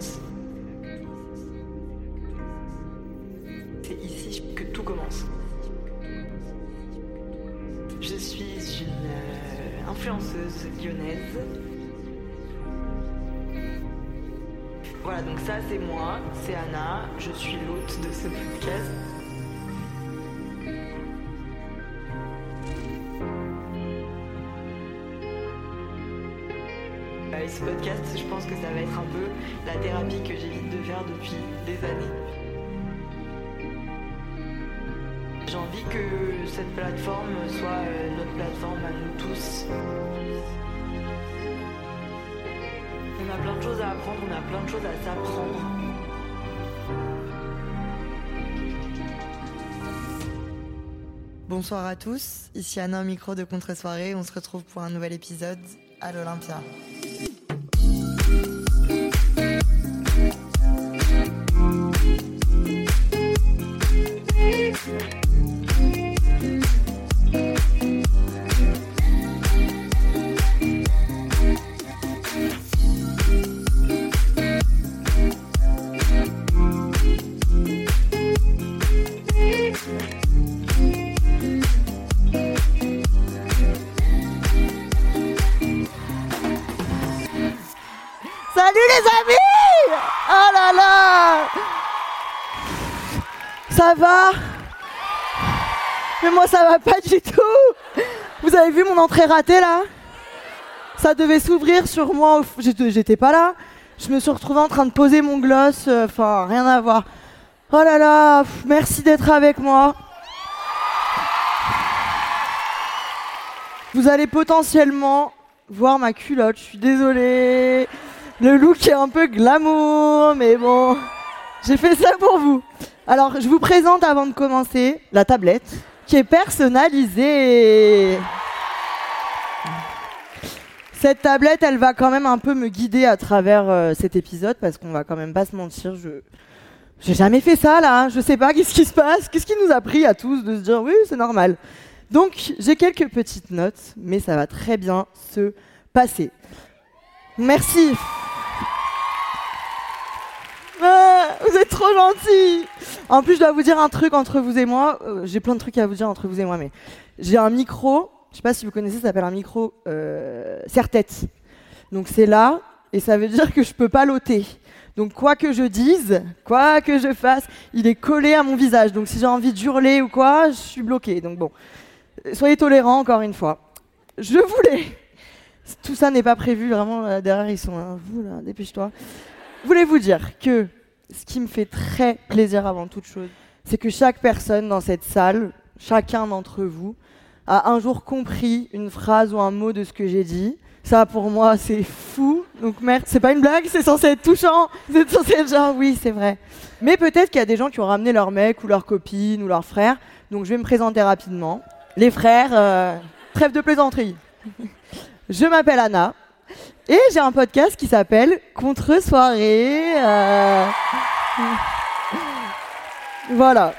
là Bonsoir à tous, ici Anna au micro de Contre-soirée. On se retrouve pour un nouvel épisode à l'Olympia. Ça va Mais moi ça va pas du tout Vous avez vu mon entrée ratée là? Ça devait s'ouvrir sur moi, j'étais pas là. Je me suis retrouvée en train de poser mon gloss, euh, enfin rien à voir. Oh là là, merci d'être avec moi. Vous allez potentiellement voir ma culotte, je suis désolée. Le look est un peu glamour, mais bon, j'ai fait ça pour vous. Alors, je vous présente avant de commencer la tablette qui est personnalisée. Cette tablette, elle va quand même un peu me guider à travers euh, cet épisode parce qu'on va quand même pas se mentir, je j'ai jamais fait ça là, je sais pas qu'est-ce qui se passe, qu'est-ce qui nous a pris à tous de se dire oui, c'est normal. Donc, j'ai quelques petites notes, mais ça va très bien se passer. Merci. Ah, vous êtes trop gentils. En plus, je dois vous dire un truc entre vous et moi. Euh, j'ai plein de trucs à vous dire entre vous et moi, mais j'ai un micro. Je sais pas si vous connaissez, ça s'appelle un micro euh, serre-tête. Donc c'est là, et ça veut dire que je peux pas l'ôter. Donc quoi que je dise, quoi que je fasse, il est collé à mon visage. Donc si j'ai envie d'hurler ou quoi, je suis bloqué. Donc bon, soyez tolérants encore une fois. Je voulais. Tout ça n'est pas prévu, vraiment, derrière ils sont là. Vous là, dépêche-toi. Voulez-vous dire que ce qui me fait très plaisir avant toute chose, c'est que chaque personne dans cette salle, chacun d'entre vous, a un jour compris une phrase ou un mot de ce que j'ai dit. Ça, pour moi, c'est fou. Donc, merde, c'est pas une blague, c'est censé être touchant. C'est censé être genre, oui, c'est vrai. Mais peut-être qu'il y a des gens qui ont ramené leur mec ou leur copine ou leur frère. Donc, je vais me présenter rapidement. Les frères, euh, trêve de plaisanterie. je m'appelle Anna. Et j'ai un podcast qui s'appelle Contre-soirée. euh, Voilà.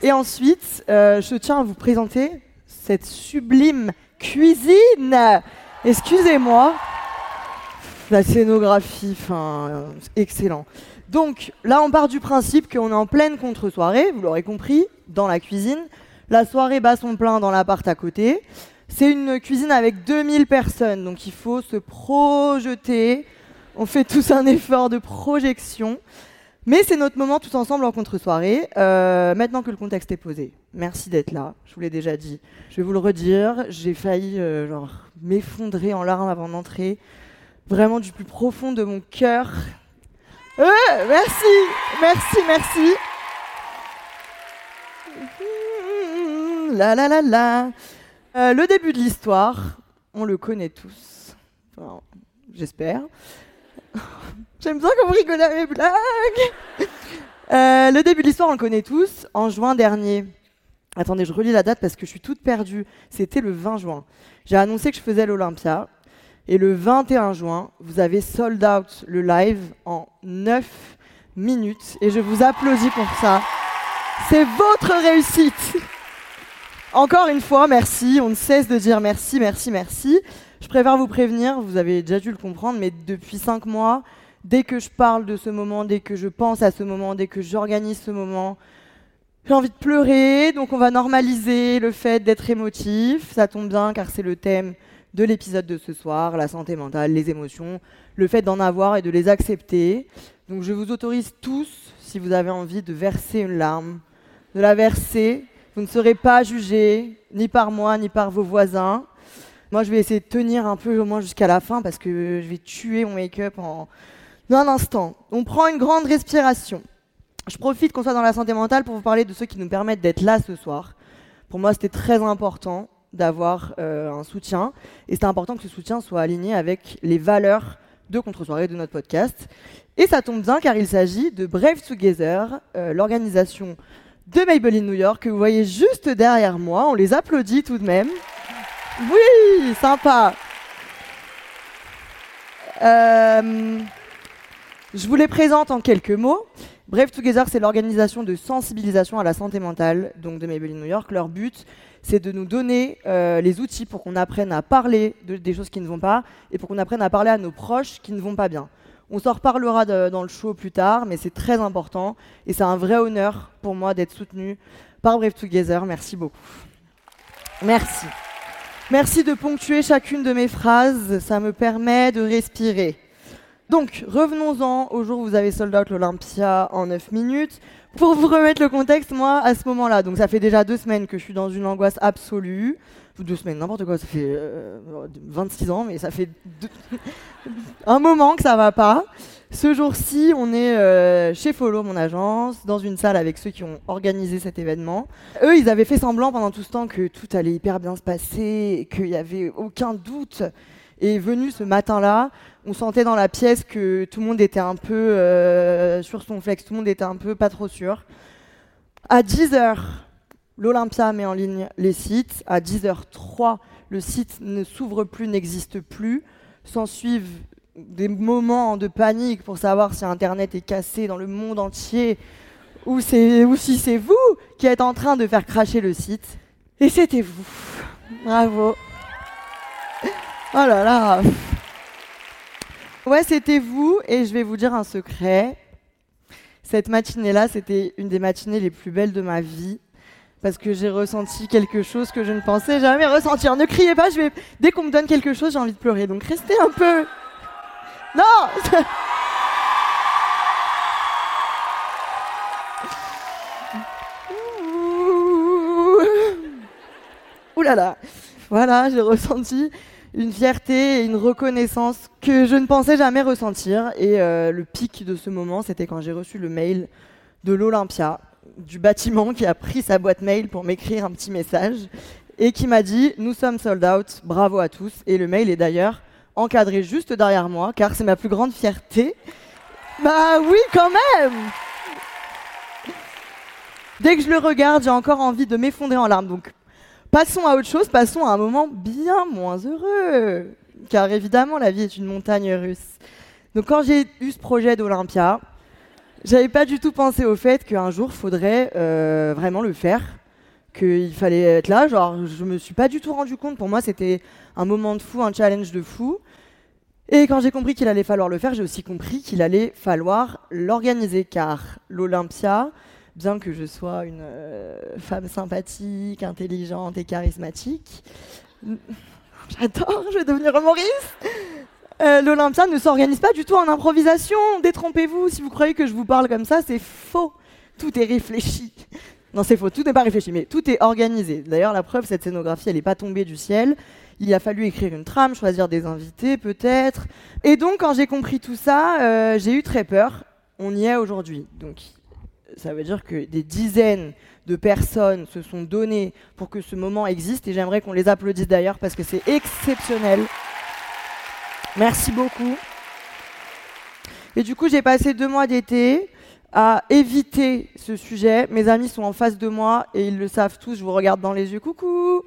Et ensuite, euh, je tiens à vous présenter cette sublime cuisine. Excusez-moi. La scénographie, enfin, euh, excellent. Donc là, on part du principe qu'on est en pleine contre-soirée, vous l'aurez compris, dans la cuisine. La soirée bat son plein dans l'appart à côté. C'est une cuisine avec 2000 personnes, donc il faut se projeter. On fait tous un effort de projection. Mais c'est notre moment tous ensemble en contre-soirée. Euh, maintenant que le contexte est posé, merci d'être là. Je vous l'ai déjà dit. Je vais vous le redire. J'ai failli euh, m'effondrer en larmes avant d'entrer. Vraiment du plus profond de mon cœur. Euh, merci, merci, merci. La la la la. Euh, le début de l'histoire, on le connaît tous. J'espère. J'aime bien quand vous rigolez à mes blagues. Euh, le début de l'histoire, on le connaît tous. En juin dernier. Attendez, je relis la date parce que je suis toute perdue. C'était le 20 juin. J'ai annoncé que je faisais l'Olympia. Et le 21 juin, vous avez sold out le live en 9 minutes. Et je vous applaudis pour ça. C'est votre réussite. Encore une fois, merci. On ne cesse de dire merci, merci, merci. Je préfère vous prévenir, vous avez déjà dû le comprendre, mais depuis cinq mois, dès que je parle de ce moment, dès que je pense à ce moment, dès que j'organise ce moment, j'ai envie de pleurer. Donc on va normaliser le fait d'être émotif. Ça tombe bien car c'est le thème de l'épisode de ce soir, la santé mentale, les émotions, le fait d'en avoir et de les accepter. Donc je vous autorise tous, si vous avez envie de verser une larme, de la verser. Vous ne serez pas jugés, ni par moi, ni par vos voisins. Moi, je vais essayer de tenir un peu au moins jusqu'à la fin parce que je vais tuer mon make-up en un instant. On prend une grande respiration. Je profite qu'on soit dans la santé mentale pour vous parler de ceux qui nous permettent d'être là ce soir. Pour moi, c'était très important d'avoir euh, un soutien et c'est important que ce soutien soit aligné avec les valeurs de contre-soirée de notre podcast. Et ça tombe bien car il s'agit de Brave Together, euh, l'organisation de Maybelline New York que vous voyez juste derrière moi. On les applaudit tout de même. Oui, sympa. Euh, je vous les présente en quelques mots. Brave Together, c'est l'organisation de sensibilisation à la santé mentale donc de Maybelline New York. Leur but, c'est de nous donner euh, les outils pour qu'on apprenne à parler de, des choses qui ne vont pas et pour qu'on apprenne à parler à nos proches qui ne vont pas bien. On s'en reparlera dans le show plus tard, mais c'est très important et c'est un vrai honneur pour moi d'être soutenu par Brave Together. Merci beaucoup. Merci. Merci de ponctuer chacune de mes phrases, ça me permet de respirer. Donc, revenons-en au jour où vous avez sold out l'Olympia en 9 minutes. Pour vous remettre le contexte, moi, à ce moment-là, donc ça fait déjà deux semaines que je suis dans une angoisse absolue. Deux semaines, n'importe quoi, ça fait euh, 26 ans, mais ça fait deux- un moment que ça va pas. Ce jour-ci, on est euh, chez Follow, mon agence, dans une salle avec ceux qui ont organisé cet événement. Eux, ils avaient fait semblant pendant tout ce temps que tout allait hyper bien se passer, qu'il n'y avait aucun doute. Et venu ce matin-là, on sentait dans la pièce que tout le monde était un peu euh, sur son flex, tout le monde était un peu pas trop sûr. À 10h, l'Olympia met en ligne les sites. À 10h03, le site ne s'ouvre plus, n'existe plus. S'en suivent des moments de panique pour savoir si Internet est cassé dans le monde entier ou, ou si c'est vous qui êtes en train de faire cracher le site. Et c'était vous. Bravo. Oh là là. Ouais, c'était vous et je vais vous dire un secret. Cette matinée-là, c'était une des matinées les plus belles de ma vie parce que j'ai ressenti quelque chose que je ne pensais jamais ressentir. Ne criez pas, je vais dès qu'on me donne quelque chose, j'ai envie de pleurer. Donc restez un peu. Non Ouh. Là là. Voilà, j'ai ressenti une fierté et une reconnaissance que je ne pensais jamais ressentir. Et euh, le pic de ce moment, c'était quand j'ai reçu le mail de l'Olympia, du bâtiment qui a pris sa boîte mail pour m'écrire un petit message et qui m'a dit Nous sommes sold out, bravo à tous. Et le mail est d'ailleurs encadré juste derrière moi, car c'est ma plus grande fierté. Bah oui, quand même Dès que je le regarde, j'ai encore envie de m'effondrer en larmes. Donc, passons à autre chose, passons à un moment bien moins heureux. Car évidemment, la vie est une montagne russe. Donc, quand j'ai eu ce projet d'Olympia, j'avais pas du tout pensé au fait qu'un jour, faudrait euh, vraiment le faire. Qu'il fallait être là. Genre, je me suis pas du tout rendu compte. Pour moi, c'était un moment de fou, un challenge de fou. Et quand j'ai compris qu'il allait falloir le faire, j'ai aussi compris qu'il allait falloir l'organiser. Car l'Olympia, bien que je sois une euh, femme sympathique, intelligente et charismatique, j'adore, je vais devenir humoriste. Euh, L'Olympia ne s'organise pas du tout en improvisation. Détrompez-vous, si vous croyez que je vous parle comme ça, c'est faux. Tout est réfléchi. Non, c'est faux, tout n'est pas réfléchi, mais tout est organisé. D'ailleurs, la preuve, cette scénographie, elle n'est pas tombée du ciel. Il a fallu écrire une trame, choisir des invités, peut-être. Et donc, quand j'ai compris tout ça, euh, j'ai eu très peur. On y est aujourd'hui. Donc, ça veut dire que des dizaines de personnes se sont données pour que ce moment existe. Et j'aimerais qu'on les applaudisse d'ailleurs parce que c'est exceptionnel. Merci beaucoup. Et du coup, j'ai passé deux mois d'été à éviter ce sujet. Mes amis sont en face de moi et ils le savent tous. Je vous regarde dans les yeux. Coucou.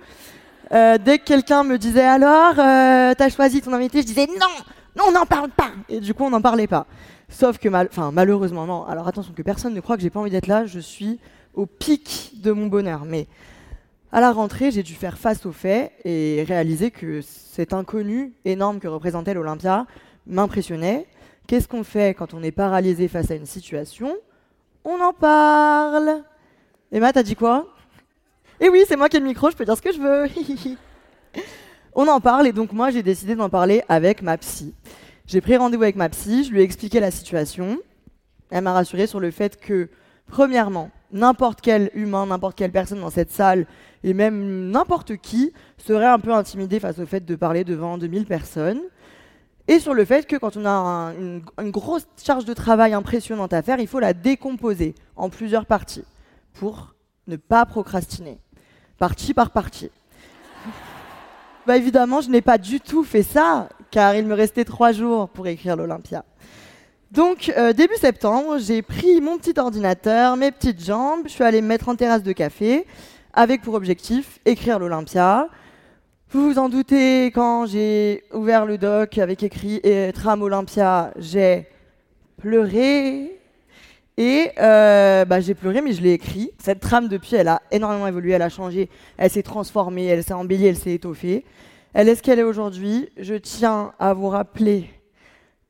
Euh, dès que quelqu'un me disait alors, euh, t'as choisi ton invité, je disais non, non, on n'en parle pas. Et du coup, on n'en parlait pas. Sauf que, mal, enfin, malheureusement, non. Alors attention, que personne ne croit que j'ai pas envie d'être là. Je suis au pic de mon bonheur. Mais à la rentrée, j'ai dû faire face aux faits et réaliser que cet inconnu énorme que représentait l'Olympia m'impressionnait. Qu'est-ce qu'on fait quand on est paralysé face à une situation? On en parle. Emma, t'as dit quoi? Eh oui, c'est moi qui ai le micro, je peux dire ce que je veux. on en parle et donc moi j'ai décidé d'en parler avec ma psy. J'ai pris rendez-vous avec ma psy, je lui ai expliqué la situation. Elle m'a rassuré sur le fait que, premièrement, n'importe quel humain, n'importe quelle personne dans cette salle, et même n'importe qui, serait un peu intimidé face au fait de parler devant 2000 personnes. Et sur le fait que quand on a un- une grosse charge de travail impressionnante à faire, il faut la décomposer en plusieurs parties pour ne pas procrastiner, partie par partie. Bah évidemment, je n'ai pas du tout fait ça, car il me restait trois jours pour écrire l'Olympia. Donc, euh, début septembre, j'ai pris mon petit ordinateur, mes petites jambes, je suis allée me mettre en terrasse de café, avec pour objectif écrire l'Olympia. Vous vous en doutez, quand j'ai ouvert le doc avec écrit Tram Olympia, j'ai pleuré. Et euh, bah, j'ai pleuré, mais je l'ai écrit. Cette trame, depuis, elle a énormément évolué, elle a changé, elle s'est transformée, elle s'est embellie, elle s'est étoffée. Elle est ce qu'elle est aujourd'hui. Je tiens à vous rappeler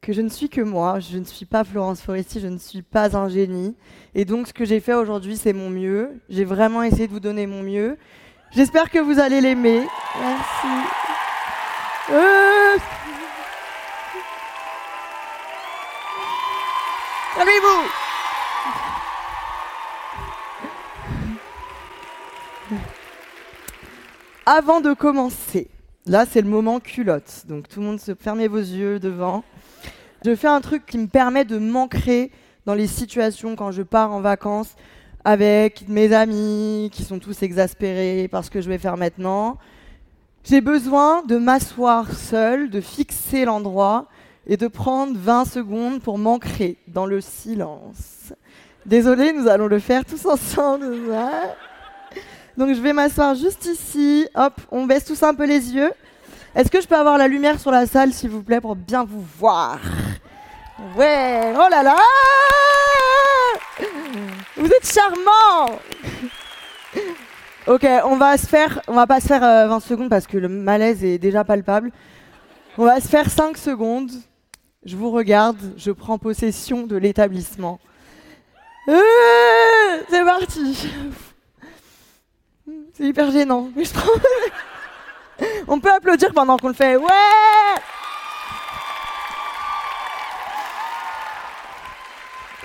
que je ne suis que moi, je ne suis pas Florence Foresti, je ne suis pas un génie. Et donc, ce que j'ai fait aujourd'hui, c'est mon mieux. J'ai vraiment essayé de vous donner mon mieux. J'espère que vous allez l'aimer. Merci. Euh... Calmez-vous Avant de commencer, là c'est le moment culotte, donc tout le monde se fermez vos yeux devant. Je fais un truc qui me permet de m'ancrer dans les situations quand je pars en vacances avec mes amis qui sont tous exaspérés par ce que je vais faire maintenant. J'ai besoin de m'asseoir seul, de fixer l'endroit et de prendre 20 secondes pour m'ancrer dans le silence. Désolé, nous allons le faire tous ensemble. Donc je vais m'asseoir juste ici. Hop, on baisse tous un peu les yeux. Est-ce que je peux avoir la lumière sur la salle, s'il vous plaît, pour bien vous voir? Ouais, oh là là Vous êtes charmant Ok, on va se faire, on va pas se faire euh, 20 secondes parce que le malaise est déjà palpable. On va se faire 5 secondes. Je vous regarde, je prends possession de l'établissement. Euh, C'est parti. C'est hyper gênant. On peut applaudir pendant qu'on le fait. Ouais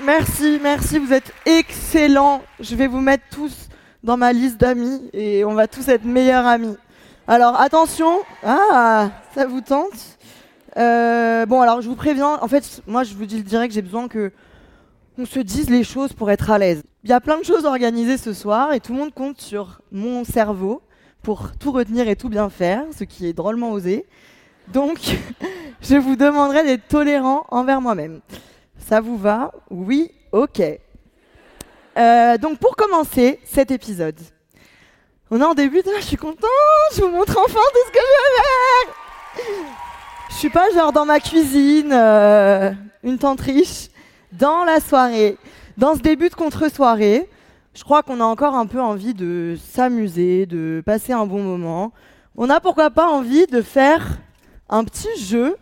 Merci, merci, vous êtes excellents. Je vais vous mettre tous dans ma liste d'amis et on va tous être meilleurs amis. Alors attention, ah, ça vous tente Euh, Bon, alors je vous préviens, en fait, moi je vous dis le direct, j'ai besoin que on se dise les choses pour être à l'aise. Il y a plein de choses organisées ce soir et tout le monde compte sur mon cerveau pour tout retenir et tout bien faire, ce qui est drôlement osé. Donc, je vous demanderai d'être tolérant envers moi-même. Ça vous va? Oui? Ok. Euh, donc, pour commencer cet épisode, on est en début, je suis contente, je vous montre enfin tout ce que je vais faire. Je suis pas genre dans ma cuisine, euh, une tante riche, dans la soirée, dans ce début de contre-soirée. Je crois qu'on a encore un peu envie de s'amuser, de passer un bon moment. On a pourquoi pas envie de faire un petit jeu.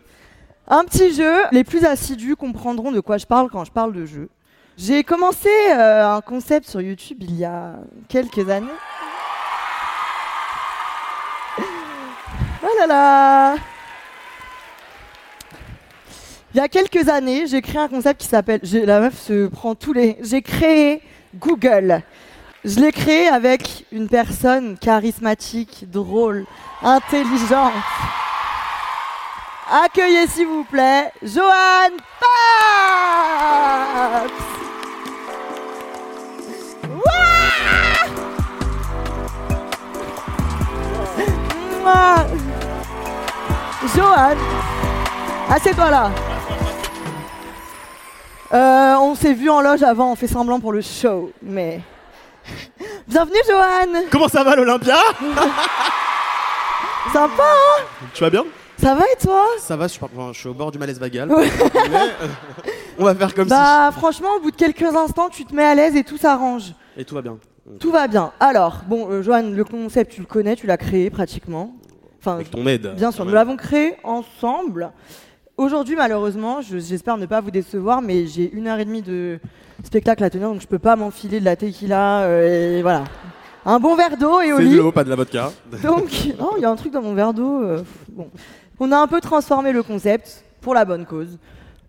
Un petit jeu, les plus assidus comprendront de quoi je parle quand je parle de jeu. J'ai commencé euh, un concept sur YouTube il y a quelques années. Oh là là Il y a quelques années, j'ai créé un concept qui s'appelle. La meuf se prend tous les. J'ai créé Google. Je l'ai créé avec une personne charismatique, drôle, intelligente. Accueillez s'il vous plaît, Johan Paps Johan Assieds-toi là Euh, On s'est vu en loge avant, on fait semblant pour le show, mais... Bienvenue Johan Comment ça va l'Olympia? Sympa hein? Tu vas bien? Ça va et toi? Ça va, je suis, pas- enfin, je suis au bord du malaise vagal. Ouais. Mais, euh, on va faire comme Bah franchement, au bout de quelques instants, tu te mets à l'aise et tout s'arrange. Et tout va bien. Tout va bien. Alors, bon, euh, Johan, le concept, tu le connais, tu l'as créé pratiquement. Enfin, Avec ton aide. bien sûr, nous l'avons créé ensemble. Aujourd'hui, malheureusement, je- j'espère ne pas vous décevoir, mais j'ai une heure et demie de spectacle à tenir, donc je peux pas m'enfiler de la tequila euh, et voilà. Un bon verre d'eau et au C'est lit. de l'eau, pas de la vodka. Donc, oh, il y a un truc dans mon verre d'eau. euh, bon. On a un peu transformé le concept pour la bonne cause.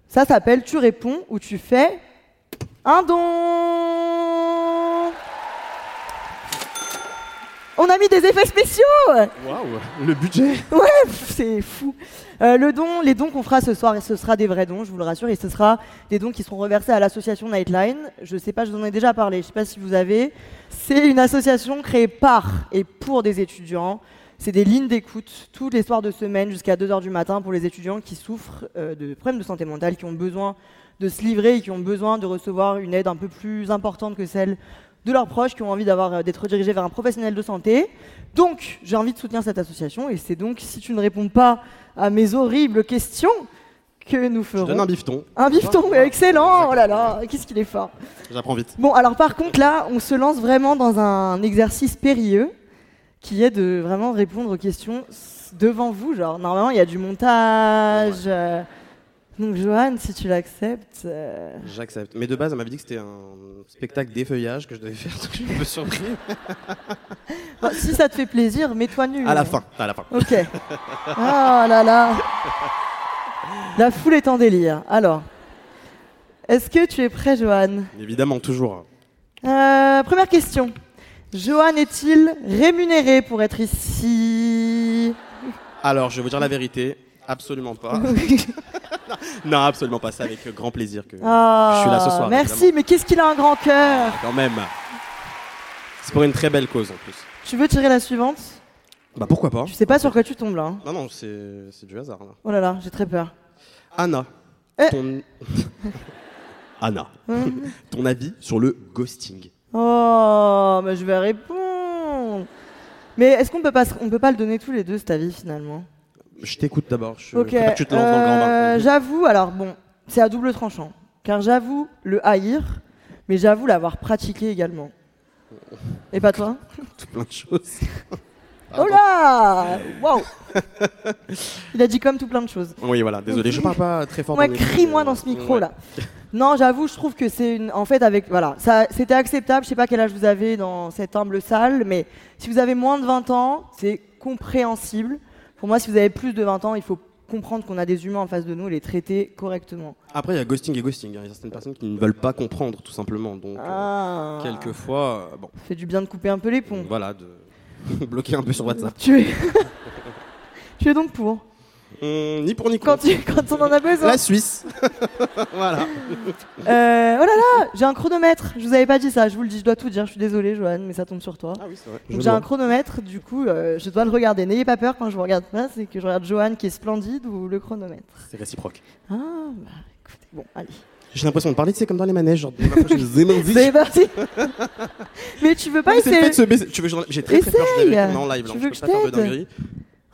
Ça s'appelle Tu réponds ou tu fais un don. On a mis des effets spéciaux Waouh, le budget. Ouais, c'est fou. Euh, le don, les dons qu'on fera ce soir, et ce sera des vrais dons, je vous le rassure, et ce sera des dons qui seront reversés à l'association Nightline. Je sais pas, je vous en ai déjà parlé, je sais pas si vous avez. C'est une association créée par et pour des étudiants. C'est des lignes d'écoute tous les soirs de semaine jusqu'à 2h du matin pour les étudiants qui souffrent euh, de problèmes de santé mentale, qui ont besoin de se livrer et qui ont besoin de recevoir une aide un peu plus importante que celle de leurs proches, qui ont envie d'avoir euh, d'être redirigés vers un professionnel de santé. Donc, j'ai envie de soutenir cette association et c'est donc, si tu ne réponds pas à mes horribles questions, que nous Je ferons. donne un bifton. Un bifton, excellent Oh là là, qu'est-ce qu'il est fort J'apprends vite. Bon, alors par contre, là, on se lance vraiment dans un exercice périlleux qui est de vraiment répondre aux questions devant vous. Genre, normalement, il y a du montage. euh, Donc, Johan, si tu l'acceptes. euh, J'accepte. Mais de base, elle m'avait dit que c'était un spectacle d'effeuillage que je devais faire, donc je suis un peu surpris. bon, si ça te fait plaisir, mets-toi nu. À la fin, à la fin. Ok. Oh là là. La foule est en délire. Alors, est-ce que tu es prêt, Johan? Évidemment, toujours. Euh, Première question. Johan est-il rémunéré pour être ici? Alors, je vais vous dire la vérité. Absolument pas. non, absolument pas. C'est avec grand plaisir que Ah, je suis là ce soir. Merci, évidemment. mais qu'est-ce qu'il a un grand cœur Quand même. C'est pour une très belle cause en plus. Tu veux tirer la suivante? Bah pourquoi pas Tu sais pas sur quoi tu tombes là. hein. Non, non, c'est du hasard. Là. Oh là là, j'ai très peur. Anna, Eh. ton... Anna, ton avis sur le ghosting Oh, mais je vais répondre. Mais est-ce qu'on peut pas, on peut pas le donner tous les deux cet avis finalement? Je t'écoute d'abord. Je Ok. tu te lances dans le grand bain. euh, j'avoue, alors bon, c'est à double tranchant. Car j'avoue le haïr, mais j'avoue l'avoir pratiqué également. Et pas toi Tout plein de choses. Oh là Waouh Il a dit comme tout plein de choses. Oui, voilà, désolé, je parle pas très fort. Ouais, crie-moi euh, dans ce micro ouais. là. Non, j'avoue, je trouve que c'est une. En fait, avec. Voilà, ça, c'était acceptable. Je sais pas quel âge vous avez dans cette humble salle, mais si vous avez moins de 20 ans, c'est compréhensible. Pour moi, si vous avez plus de 20 ans, il faut comprendre qu'on a des humains en face de nous et les traiter correctement. Après, il y a ghosting et ghosting. hein. Il y a certaines personnes qui ne veulent pas comprendre, tout simplement. Donc, euh, Ah. quelquefois, euh, bon, Ça fait du bien de couper un peu les ponts. voilà, de bloquer un peu sur WhatsApp. Tu es. tu es donc pour. Hum, ni pour ni Quand, contre. tu, quand on en a besoin. La Suisse. voilà. Euh, oh là là, j'ai un chronomètre. Je vous avais pas dit ça. Je vous le dis, je dois tout dire. Je suis désolée, Johan, mais ça tombe sur toi. Ah oui, c'est vrai. J'ai un chronomètre, du coup, euh, je dois le regarder. N'ayez pas peur quand je vous regarde pas, c'est que je regarde Johan qui est splendide ou le chronomètre. C'est réciproque. Ah, bah écoutez, bon, allez. J'ai l'impression de parler, tu sais, comme dans les manèges. Genre. C'est parti Mais tu veux pas de essayer se baisser. Tu veux, j'ai très très peur. Je en live. Tu veux je que peux je pas faire de t'aide dinguerie.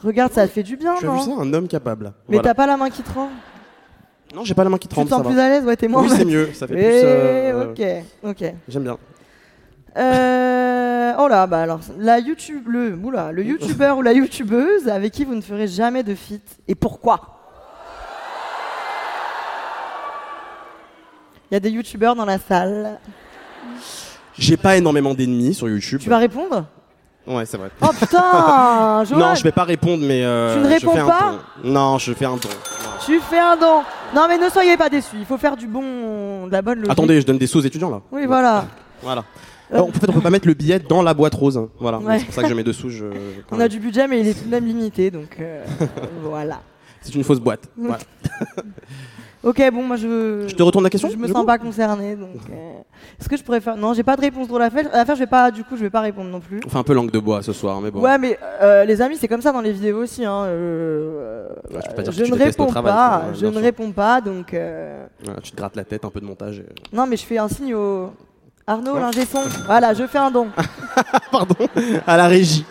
Regarde, ça fait du bien, Tu as vu non ça Un homme capable. Mais Voilà. t'as pas la main qui tremble Non, j'ai pas la main qui Tu te tremble. sens ça plus va. à l'aise Ouais, t'es moins Oui, c'est mieux. Ça fait Eh, plus. euh, ok, ok. J'aime bien. Euh, oh là, bah alors, la YouTube, le, oula, le youtubeur ou la youtubeuse avec qui vous ne ferez jamais de feat et pourquoi? Il y a des youtubeurs dans la salle. J'ai pas énormément d'ennemis sur YouTube. Tu vas répondre? Ouais, c'est vrai. Oh putain, Non, je vais pas répondre, mais. euh, Tu ne je réponds fais un pas don. Non, je fais un don. Tu fais un don. Non, mais ne soyez pas déçus. Il faut faire du bon, de la bonne logique. Attendez, je donne des sous aux étudiants là. Oui, voilà. Voilà. Euh. Euh, en fait, on peut pas mettre le billet dans la boîte rose. hein. Voilà. Ouais. C'est pour ça que je mets dessous. Je... On a du budget, mais il est tout de même limité, donc euh, voilà. C'est une fausse boîte. Voilà. Ok, bon, moi je. Je te retourne la question Je me sens pas concernée, donc. euh, Est-ce que je pourrais faire Non, j'ai pas de réponse drôle à faire. À faire, je vais pas. Du coup, je vais pas répondre non plus. On fait un peu langue de bois ce soir, mais bon. Ouais, mais euh, les amis, c'est comme ça dans les vidéos aussi. Hein. euh, Ouais, je peux pas dire je tu ne détestes le réponds travail, pas. quoi, ouais, je bien ne sûr. réponds pas, donc. euh, Voilà, tu te grattes la tête, un peu de montage. et- Non, mais je fais un signe au. Arnaud, l'ingé son. Voilà, je fais un don. Pardon, à la régie.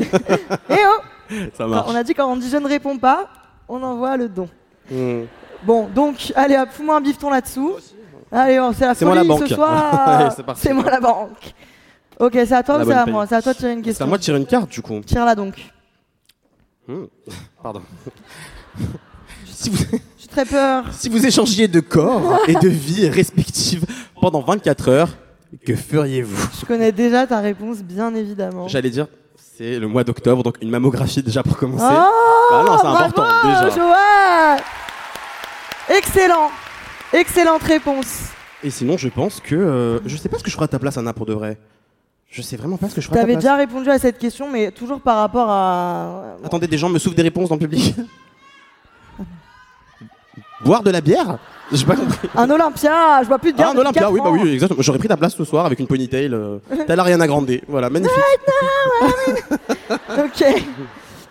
Eh oh Ça Quand marche. On a dit quand on dit je ne réponds pas, on envoie le don. Hmm. Bon, donc, allez hop, fous-moi un bifton là-dessous. Allez, oh, c'est la C'est moi folie la ce banque. soir. Allez, c'est moi la banque. Ok, c'est à toi La ou c'est bonne à paye. moi C'est à toi de tirer une C'est à question. moi de tirer une carte du coup. Tire-la donc. Hmm. Pardon. si, vous, J'ai très peur. si vous échangiez de corps et de vie respectives pendant 24 heures, que feriez-vous? Je connais déjà ta réponse, bien évidemment. J'allais dire, c'est le mois d'octobre, donc une mammographie déjà pour commencer. Oh, Bah non, c'est bravo, important, déjà. Joël Excellent Excellente réponse. Et sinon, je pense que. euh, je sais pas ce que je ferai à ta place, Anna, pour de vrai. Je sais vraiment pas ce que je ferai à ta T'avais place. déjà répondu à cette question, mais toujours par rapport à. Attendez, des gens me souffrent des réponses dans le public. Boire de la bière? J'ai pas compris. Un Olympia Je vois plus de bière Ah, un depuis Olympia, quatre oui, bah ans. oui, exactement. J'aurais pris ta place ce soir avec une ponytail. Euh, T'as l'Ariana Grande. Voilà, magnifique. Ok.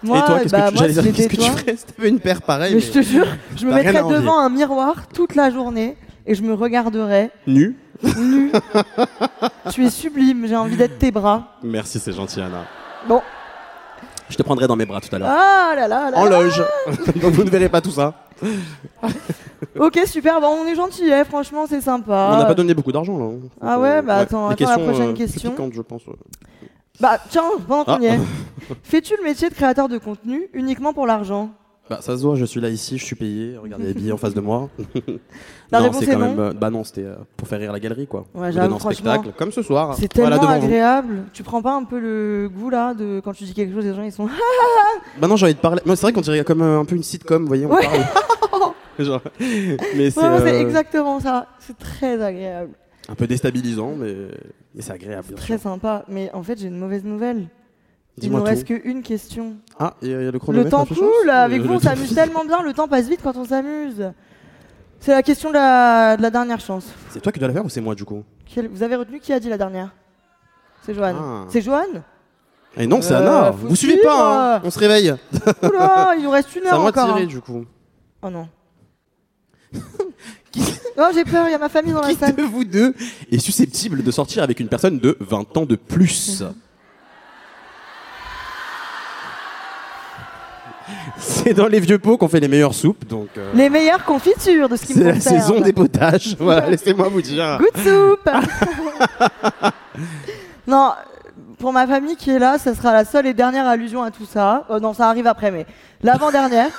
Moi, Et toi, qu'est-ce bah, que tu, moi, j'allais si dire, qu'est-ce que tu toi- ferais si t'avais une paire pareille Mais mais je te jure, je me mettrais devant un miroir toute la journée et je me regarderais nu nu. tu es sublime, j'ai envie d'être tes bras. Merci, c'est gentil, Anna. Bon. Je te prendrai dans mes bras tout à l'heure. Ah là là là. en loge. Donc vous ne verrez pas tout ça. Ok, super. Bon, on est gentil, hein, franchement, c'est sympa. On n'a pas donné beaucoup d'argent là. Ah ouais, bah attends, attends la prochaine euh, question. plus piquantes, je pense. ouais. Bah tiens, pendant qu'on y est, fais-tu le métier de créateur de contenu uniquement pour l'argent Bah, ça se voit, je suis là ici, je suis payé. Regardez les billets en face de moi. La non, réponse c'est est quand non. même. euh, bah non, c'était euh, pour faire rire la galerie quoi. Ouais, j'avoue, donner un franchement, spectacle, comme ce soir. C'est tellement devant vous. agréable. Tu prends pas un peu le goût là de quand tu dis quelque chose, les gens ils sont. Bah non, j'ai envie de parler. Moi, c'est vrai qu'on dirait comme euh, un peu une sitcom, vous voyez, on Ouais. parle. Genre, Mais c'est euh, exactement ça. C'est très agréable, un peu déstabilisant, mais, mais c'est agréable. bien très sûr. sympa. Mais en fait, j'ai une mauvaise nouvelle. Il ne tout. reste qu'une question. Ah, il y a y a le Le temps coule, avec Euh, vous on s'amuse tellement bien, le temps passe vite quand on s'amuse. C'est la question de la, de la dernière chance. C'est toi qui dois la faire ou c'est moi du coup Quel- Vous avez retenu qui a dit la dernière? C'est Joanne. Ah. C'est Joanne Et non, c'est Euh, Anna. Vous suivez pas, hein On se réveille. Oula, il nous reste une heure moi de encore. tirer hein. du coup. Oh non. Oh j'ai peur, il y a ma famille dans la Qui salle. de vous deux est susceptible de sortir avec une personne de 20 ans de plus? C'est dans les vieux pots qu'on fait les meilleures soupes, donc euh, Les meilleures confitures de ce qui c'est me la concerne. saison des potages. Voilà, laissez-moi vous dire. Good soup Non, pour ma famille qui est là, ça sera la seule et dernière allusion à tout ça. Euh, non, ça arrive après, mais l'avant-dernière.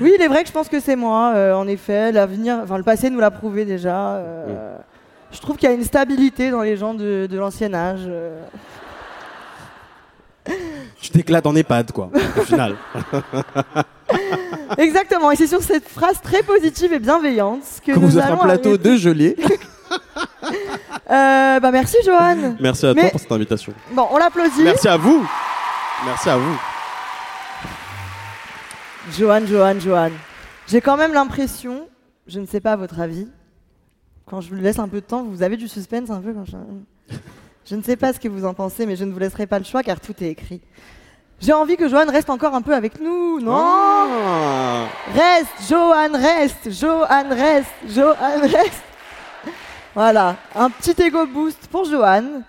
Oui, il est vrai que je pense que c'est moi, euh, en effet. L'avenir, enfin le passé nous l'a prouvé déjà. euh, Je trouve qu'il y a une stabilité dans les gens de, de l'ancien âge. euh. Tu t'éclates en EHPAD, quoi, au final. Exactement, et c'est sur cette phrase très positive et bienveillante que Qu'on nous vous offre un allons plateau arrêter. de gelée. Bah merci Johan. Merci à Mais- toi pour cette invitation. Bon, on l'applaudit. Merci à vous. Merci à vous. Johan, Johan, Johan. J'ai quand même l'impression, je ne sais pas votre avis, quand je vous laisse un peu de temps, vous avez du suspense un peu quand je... Je ne sais pas ce que vous en pensez, mais je ne vous laisserai pas le choix car tout est écrit. J'ai envie que Johan reste encore un peu avec nous, non Ah. Reste, Johan, reste, Johan, reste, Johan, reste. Voilà, un petit ego boost pour Johan.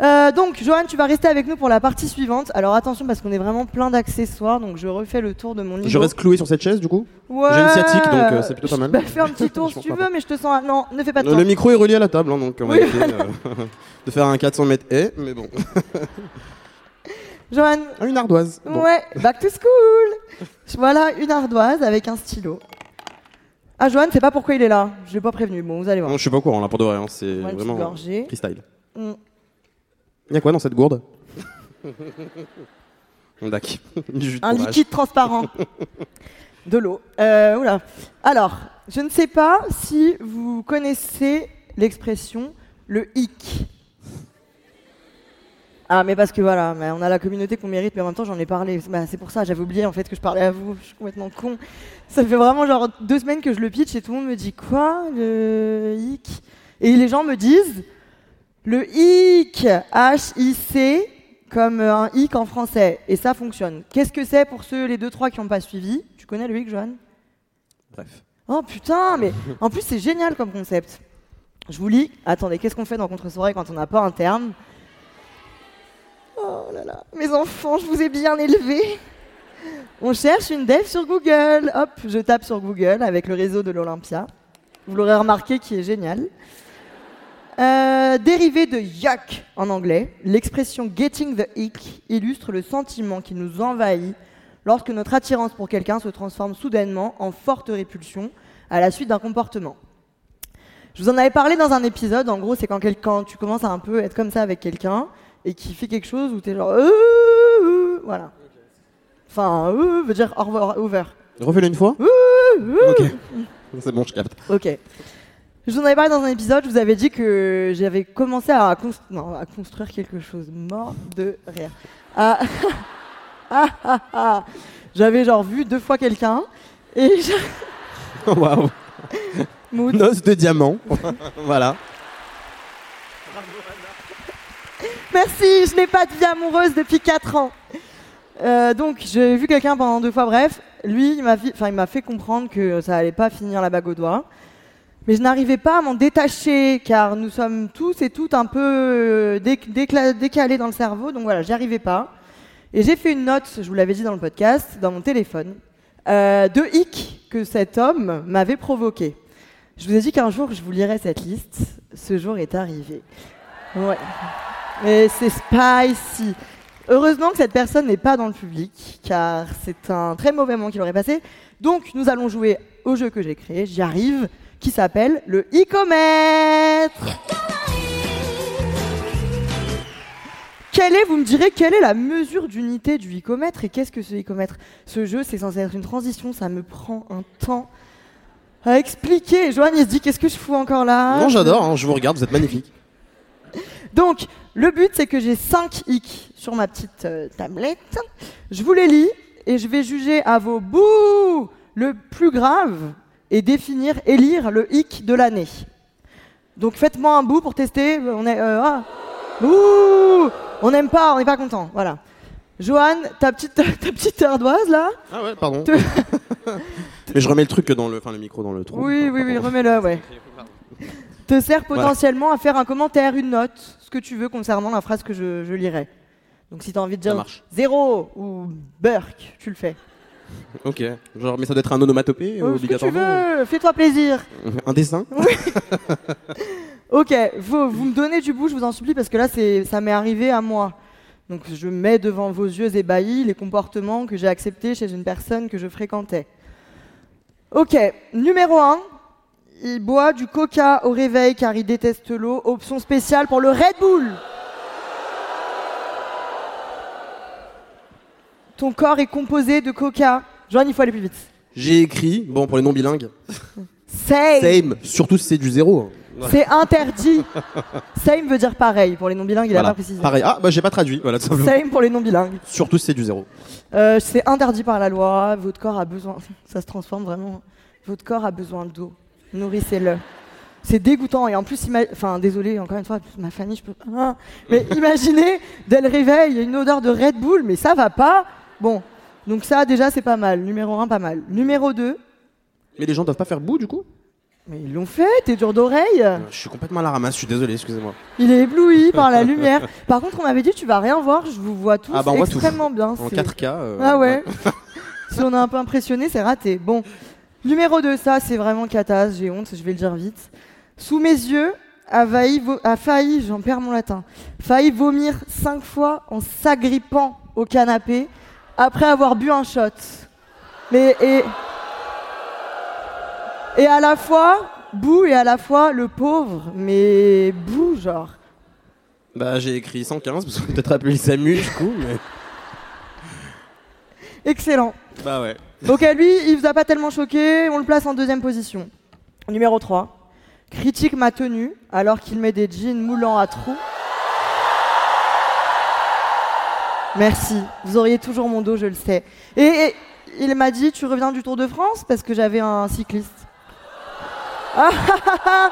Euh, donc, Johan, tu vas rester avec nous pour la partie suivante. Alors attention parce qu'on est vraiment plein d'accessoires, donc je refais le tour de mon niveau. Je reste cloué sur cette chaise, du coup Ouais. J'ai une sciatique, donc, euh, c'est plutôt pas mal. Bah, fais un petit tour si tu veux, mais je te sens. Non, ne fais pas de Euh, temps. Le micro est relié à la table, hein, donc on va Oui, euh, de faire un 400 mètres et, mais bon. Johan, Ah, une ardoise. Bon. ouais, back to school. Voilà une ardoise avec un stylo. Ah, Johan, c'est pas pourquoi il est là. Je l'ai pas prévenu. Bon, vous allez voir. Non, je suis pas au courant là pour de vrai, hein, c'est vraiment gorgée. freestyle. Mm. Il y a quoi dans cette gourde D'accord. Du jus de Un liquide transparent. De l'eau. Euh, oula. Alors, je ne sais pas si vous connaissez l'expression le hic. Ah, mais parce que voilà, mais on a la communauté qu'on mérite, mais en même temps, j'en ai parlé. Bah, c'est pour ça, j'avais oublié en fait que je parlais à vous. Je suis complètement con. Ça fait vraiment genre deux semaines que je le pitch et tout le monde me dit quoi, le hic? Et les gens me disent le hic, H-I-C, comme euh, un hic en français. Et ça fonctionne. Qu'est-ce que c'est pour ceux, les deux, trois qui n'ont pas suivi? Tu connais le hic, Joanne Bref. Oh putain, mais en plus, c'est génial comme concept. Je vous lis. Attendez, qu'est-ce qu'on fait dans Contre-soirée quand on n'a pas un terme? Oh là là, mes enfants, je vous ai bien élevés. On cherche une dev sur Google. Hop, je tape sur Google avec le réseau de l'Olympia. Vous l'aurez remarqué qui est génial. Euh, dérivé de yuck en anglais, l'expression getting the ick illustre le sentiment qui nous envahit lorsque notre attirance pour quelqu'un se transforme soudainement en forte répulsion à la suite d'un comportement. Je vous en avais parlé dans un épisode, en gros, c'est quand, quand tu commences à un peu être comme ça avec quelqu'un et qui fait quelque chose où tu es genre. Euh, euh, voilà. Enfin, veut dire over. Refais-le une fois Euh, Ok. C'est bon, je capte. Ok. Je vous en avais parlé dans un épisode, je vous avais dit que j'avais commencé à, cons- non, à construire quelque chose mort de rire. Ah, ah, ah, ah. J'avais genre vu deux fois quelqu'un et je... Waouh. Noce de diamant. voilà. Merci, je n'ai pas de vie amoureuse depuis 4 ans. Euh, donc j'ai vu quelqu'un pendant deux fois, bref. Lui, il m'a m'a fait comprendre que ça allait pas finir la bague au doigt. Mais je n'arrivais pas à m'en détacher, car nous sommes tous et toutes un peu euh, décalés dans le cerveau, donc voilà, j'y arrivais pas. Et j'ai fait une note, je vous l'avais dit dans le podcast, dans mon téléphone, euh, de hic que cet homme m'avait provoqué. Je vous ai dit qu'un jour je vous lirais cette liste. Ce jour est arrivé. Ouais. Mais c'est spicy. Heureusement que cette personne n'est pas dans le public, car c'est un très mauvais moment qu'il aurait passé. Donc, nous allons jouer au jeu que j'ai créé, j'y arrive, qui s'appelle le icomètre. Quelle est, vous me direz, quelle est la mesure d'unité du icomètre et qu'est-ce que ce icomètre? Ce jeu, c'est censé être une transition, ça me prend un temps à expliquer. Joanne, il se dit, qu'est-ce que je fous encore là? Non, j'adore, hein, je vous regarde, vous êtes magnifique. donc, le but, c'est que j'ai 5 hic sur ma petite euh, tablette. Je vous les lis et je vais juger à vos bouts le plus grave et définir et lire le hic de l'année. Donc, faites-moi un bout pour tester. On est. euh, ah. Ouh On n'aime pas, on n'est pas content. Voilà. Joanne, ta petite, ta petite ardoise là Ah ouais, pardon. Te- Mais je remets le truc dans le, enfin le micro dans le trou. Oui, oui, oui, remets-le, ouais. Te sert potentiellement à faire un commentaire, une note, ce que tu veux concernant la phrase que je, je lirai. Donc si tu as envie de dire zéro ou Burk, tu le fais. Ok. Genre, mais ça doit être un onomatopée Euh, que tu obligatoirement. veux, fais-toi plaisir. Un dessin. Ok, vous, vous me donnez du bout, je vous en supplie, parce que là, c'est, ça m'est arrivé à moi. Donc je mets devant vos yeux ébahis les comportements que j'ai acceptés chez une personne que je fréquentais. Ok, numéro 1, il boit du coca au réveil car il déteste l'eau. Option spéciale pour le Red Bull. Ton corps est composé de coca. Joanne, il faut aller plus vite. J'ai écrit, bon pour les non bilingues, Same. same, surtout si c'est du zéro. C'est interdit. Same veut dire pareil. Pour les non-bilingues, il a Voilà. pas précisé. Pareil. Ah bah j'ai pas traduit. Voilà, tout simplement. Same pour les non-bilingues. Surtout si c'est du zéro. Euh, c'est interdit par la loi. Votre corps a besoin. Ça se transforme vraiment. Votre corps a besoin d'eau. Nourrissez-le. C'est dégoûtant. Et en plus, ima- enfin, désolé, encore une fois, ma famille, je peux. Ah. Mais imaginez, dès le réveil, il y a une odeur de Red Bull, mais ça va pas. Bon. Donc, ça, déjà, c'est pas mal. Numéro 1, pas mal. Numéro 2, Mais les gens doivent pas faire bout du coup mais ils l'ont fait, t'es dur d'oreille. Euh, Je suis complètement à la ramasse, je suis désolé, excusez-moi. Il est ébloui par la lumière. Par contre, on m'avait dit, tu vas rien voir, je vous vois tous Ah bah, on voit tout. extrêmement bien. En c'est- 4K. euh, Ah ouais. si on est un peu impressionné, c'est raté. Bon, numéro 2, ça c'est vraiment catas, j'ai honte, je vais le dire vite. Sous mes yeux, a failli, a failli j'en perds mon latin, failli vomir cinq fois en s'agrippant au canapé après avoir bu un shot. Mais et et à la fois Bou et à la fois le pauvre, mais Bou genre. Bah j'ai écrit 115 parce qu'on peut peut-être appeler le SAMU du coup. Mais... Excellent. Bah ouais. Donc à lui, il vous a pas tellement choqué, on le place en deuxième position. Numéro 3. Critique ma tenue alors qu'il met des jeans moulants à trous. Merci, vous auriez toujours mon dos, je le sais. Et, et il m'a dit, tu reviens du Tour de France parce que j'avais un cycliste. Ah, ah, ah,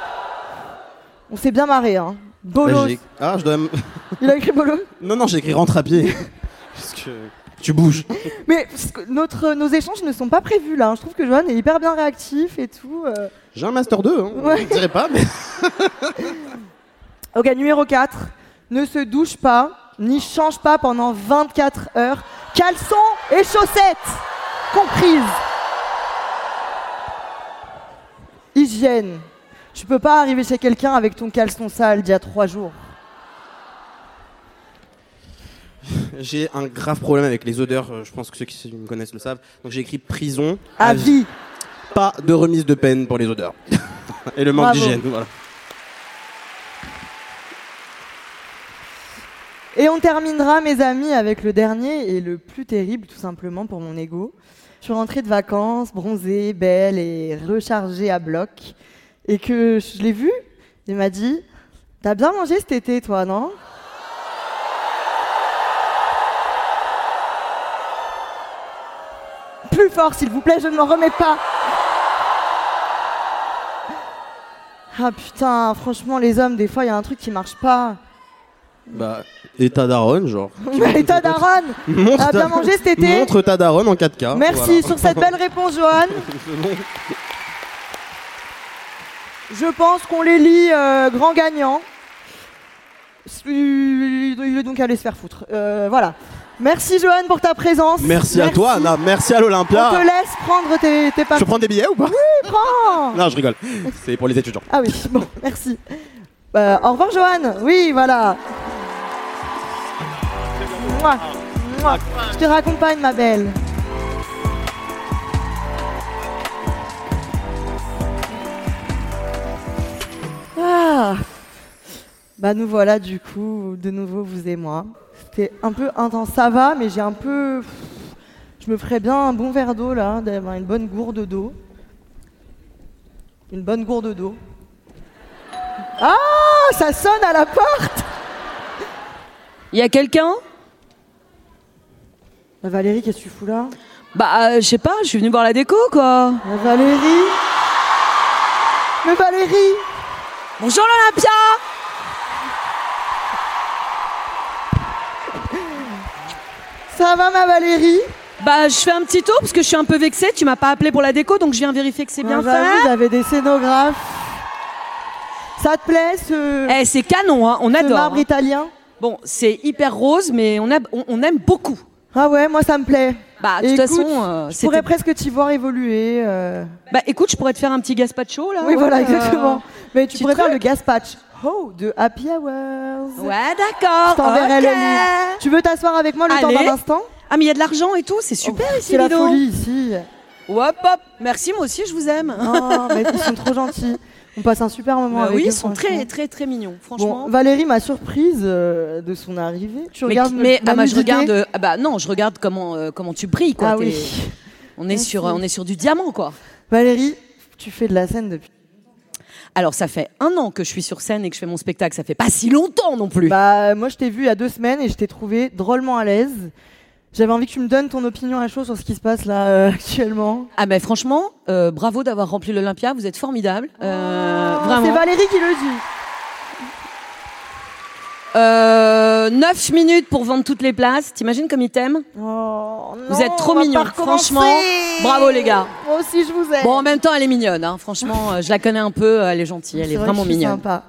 on s'est bien marré, hein. Bah, Bolos. j'ai- ah, je dois. Il a écrit Bolos non, non, j'ai écrit rentre à pied. Parce que tu bouges. Mais notre, nos échanges ne sont pas prévus là. hein. Je trouve que Johan est hyper bien réactif et tout. euh. J'ai un master 2, hein. Ouais. Je dirais pas, mais. Ok, numéro 4. Ne se douche pas, ni change pas pendant 24 heures. Caleçons et chaussettes comprises. Hygiène. Tu peux pas arriver chez quelqu'un avec ton caleçon sale d'il y a trois jours. J'ai un grave problème avec les odeurs. euh, Je pense que ceux qui me connaissent le savent. Donc j'ai écrit prison. À vie. Pas de remise de peine pour les odeurs. Et le manque d'hygiène. Voilà. Et on terminera, mes amis, avec le dernier et le plus terrible, tout simplement, pour mon ego. Je suis rentrée de vacances, bronzée, belle et rechargée à bloc. Et que je l'ai vu, il m'a dit T'as bien mangé cet été, toi, non? Plus fort, s'il vous plaît, je ne m'en remets pas. Ah putain, franchement, les hommes, des fois, il y a un truc qui marche pas. Bah, et ta daronne, genre. Mais ta daronne Montre a bien mangé cet été Montre ta daronne en 4K. Merci voilà. sur cette belle réponse, Johan. Je pense qu'on les lit euh, grand gagnant. Il est donc allé se faire foutre. Euh, voilà. Merci, Johan, pour ta présence. Merci, à toi, Anna. Merci à On l'Olympia. te laisse prendre tes, tes Je papiers. prends des billets ou pas? Prends. Non, je rigole. C'est pour les étudiants. Ah oui, bon, merci. Euh, au revoir, Johan. Oui, voilà. Mouah, mouah. Je te raccompagne, ma belle. Ah. Bah nous voilà du coup, de nouveau vous et moi. C'était un peu intense, ça va, mais j'ai un peu... Je me ferais bien un bon verre d'eau là, d'avoir une bonne gourde d'eau. Une bonne gourde d'eau. Ah, ça sonne à la porte Il y a quelqu'un? Valérie, qu'est-ce que tu fous là Bah, euh, je sais pas, je suis venue voir la déco, quoi. Valérie Mais Valérie Bonjour l'Olympia Ça va ma Valérie Bah, je fais un petit tour parce que je suis un peu vexée. Tu m'as pas appelé pour la déco, donc je viens vérifier que c'est bien bah fait. J'avais des scénographes. Ça te plaît ce, Eh, c'est canon, hein, on ce adore. marbre hein. italien? Bon, c'est hyper rose, mais on, a- on, on aime beaucoup. Ah ouais, moi ça me plaît. Bah, de toute façon, euh, je c'était- pourrais presque t'y voir évoluer. euh. Bah, écoute, je pourrais te faire un petit gazpacho, là. Oui, voilà, euh, exactement. Mais tu petit pourrais faire truc. le gaspatch. Oh, de Happy Hours. Ouais, d'accord. T'enverrai ok. le lien. Tu veux t'asseoir avec moi le temps Allez. d'un instant? Ah, mais il y a de l'argent et tout, c'est super Oh, ici, C'est la dis donc. folie ici. Hop, hop. Merci, moi aussi, je vous aime. Oh, mais ils sont trop gentils. On passe un super moment Bah avec oui, eux. ils sont très, très, très mignons, franchement. Bon, Valérie m'a surprise euh, de son arrivée. Tu mais regardes mais ma ah bah, je regarde. euh, ah bah non, je regarde comment euh, comment tu brilles quoi. Ah oui. On est Merci. sur on est sur du diamant quoi. Valérie, tu fais de la scène depuis. Alors ça fait un an que je suis sur scène et que je fais mon spectacle. Ça fait pas si longtemps non plus. Bah, moi, je t'ai vu il y a deux semaines et je t'ai trouvé drôlement à l'aise. J'avais envie que tu me donnes ton opinion à chaud sur ce qui se passe là euh, actuellement. Ah ben franchement, euh, bravo d'avoir rempli l'Olympia. Vous êtes formidable. Euh, Oh, C'est vraiment. Valérie qui le dit. Euh, 9 minutes pour vendre toutes les places. T'imagines comme ils t'aiment Oh, Vous êtes trop mignons, franchement. Bravo, les gars. Moi aussi, je vous aime. Bon en même temps elle est mignonne. Hein. Franchement, euh, je la connais un peu. Elle est gentille. Elle C'est est vrai vraiment que je suis mignonne. Sympa.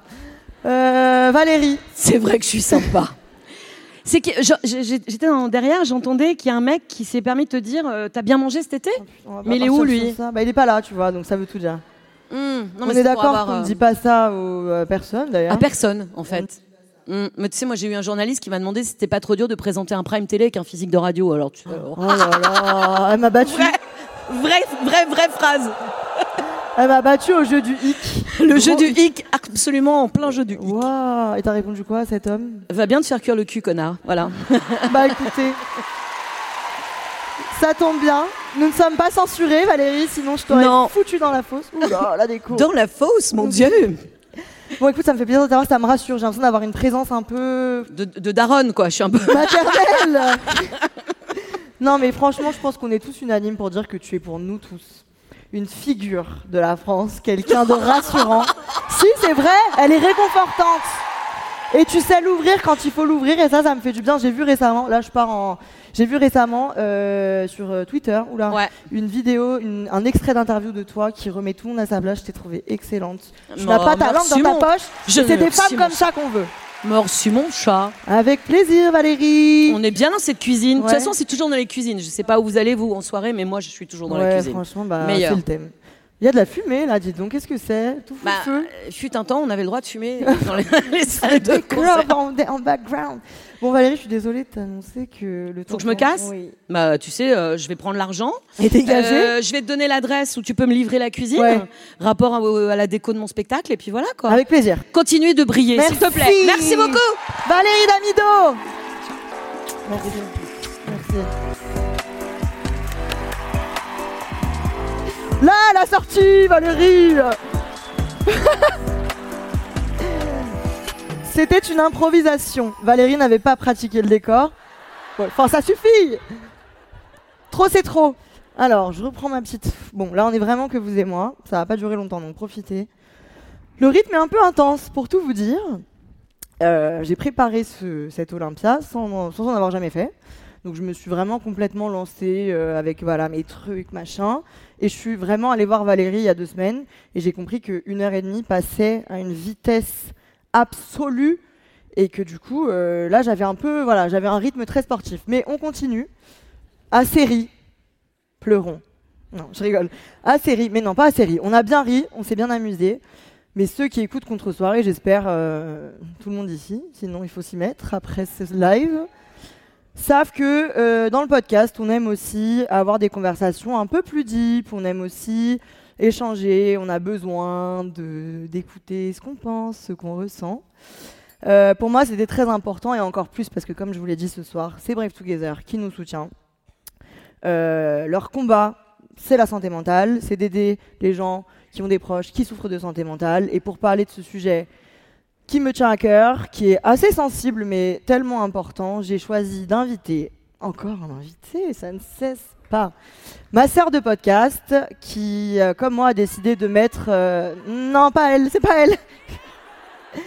Euh, Valérie, C'est vrai que je suis sympa. C'est que j'étais derrière, j'entendais qu'il y a un mec qui s'est permis de te dire euh, T'as bien mangé cet été? Mais il est où, lui? Bah, Il est pas là, tu vois, donc ça veut tout dire. Hum, non, on mais est pour d'accord qu'on ne euh, dit pas ça aux euh, personnes d'ailleurs. À personne, en fait. Hum, Mais tu sais, moi j'ai eu un journaliste qui m'a demandé si c'était pas trop dur de présenter un prime télé avec un physique de radio. Alors, tu... alors, Oh là là, elle m'a battu. Vrai, vraie, vraie, vraie phrase. Elle m'a battu au jeu du hic. Le jeu du hic, absolument en plein jeu du hic. Waouh, et t'as répondu quoi à cet homme? Va bien te faire cuire le cul, connard. Voilà. Bah écoutez, Ça tombe bien. Nous ne sommes pas censurés, Valérie, sinon je t'aurais foutu dans la fosse. Ouh là, la déco. Dans la fosse, mon Dieu Bon, écoute, ça me fait plaisir de t'avoir, ça me rassure. J'ai l'impression d'avoir une présence un peu de, de daronne, quoi. Je suis un peu. maternelle. non, mais franchement, je pense qu'on est tous unanimes pour dire que tu es pour nous tous une figure de la France, quelqu'un de rassurant. si, c'est vrai, elle est réconfortante. Et tu sais l'ouvrir quand il faut l'ouvrir, et ça, ça me fait du bien. J'ai vu récemment, là, je pars en. J'ai vu récemment euh, sur euh, Twitter, oula, Ouais. une vidéo, une- un extrait d'interview de toi qui remet tout le monde à sa place. Je t'ai trouvé excellente. Tu Oh, n'as pas ta langue dans ta poche. C'est des femmes comme ça qu'on veut. Mort sur mon chat. Avec plaisir, Valérie. On est bien dans cette cuisine. De toute Ouais. façon, c'est toujours dans les cuisines. Je sais pas où vous allez, vous, en soirée, mais moi, je suis toujours dans la ouais, cuisine. franchement, bah, Meilleur. c'est le thème. Il y a de la fumée là, dis donc, qu'est-ce que c'est? Tout fout Bah, le feu? euh, fut un temps, on avait le droit de fumer dans les, les salles de concert. en, en background. Bon, Valérie, je suis désolée de t'annoncer que le temps. Faut que je me casse? Oui. Bah, tu sais, euh, je vais prendre l'argent. Et dégagé Euh, je vais te donner l'adresse où tu peux me livrer la cuisine, Ouais. rapport à, à la déco de mon spectacle, et puis voilà quoi. Avec plaisir. Continue de briller, s'il te plaît. Merci beaucoup. Valérie Damido Merci. Merci. Là, la sortie, Valérie C'était une improvisation. Valérie n'avait pas pratiqué le décor. Enfin, ça suffit Trop, c'est trop Alors, je reprends ma petite... Bon, là, on est vraiment que vous et moi. Ça va pas durer longtemps, donc profitez. Le rythme est un peu intense, pour tout vous dire. Euh, j'ai préparé ce, cet Olympia sans, sans en avoir jamais fait. Donc je me suis vraiment complètement lancée euh, avec voilà mes trucs, machin. Et je suis vraiment allée voir Valérie il y a deux semaines et j'ai compris qu'une heure et demie passait à une vitesse absolue et que du coup euh, là j'avais un peu voilà j'avais un rythme très sportif. Mais on continue. À série, pleurons. Non, je rigole. À série, mais non pas à série. On a bien ri, on s'est bien amusé. Mais ceux qui écoutent contre soirée, j'espère euh, tout le monde ici, sinon il faut s'y mettre après ce live, savent que euh, dans le podcast, on aime aussi avoir des conversations un peu plus deep, on aime aussi échanger, on a besoin d'écouter ce qu'on pense, ce qu'on ressent. Euh, pour moi, c'était très important et encore plus parce que, comme je vous l'ai dit ce soir, c'est Brave Together qui nous soutient. Euh, leur combat, c'est la santé mentale, c'est d'aider les gens qui ont des proches qui souffrent de santé mentale. Et pour parler de ce sujet qui me tient à cœur, qui est assez sensible mais tellement important, j'ai choisi d'inviter, encore un invité, ça ne cesse pas, ma sœur de podcast qui, euh, comme moi, a décidé de mettre... euh, non, pas elle, c'est pas elle.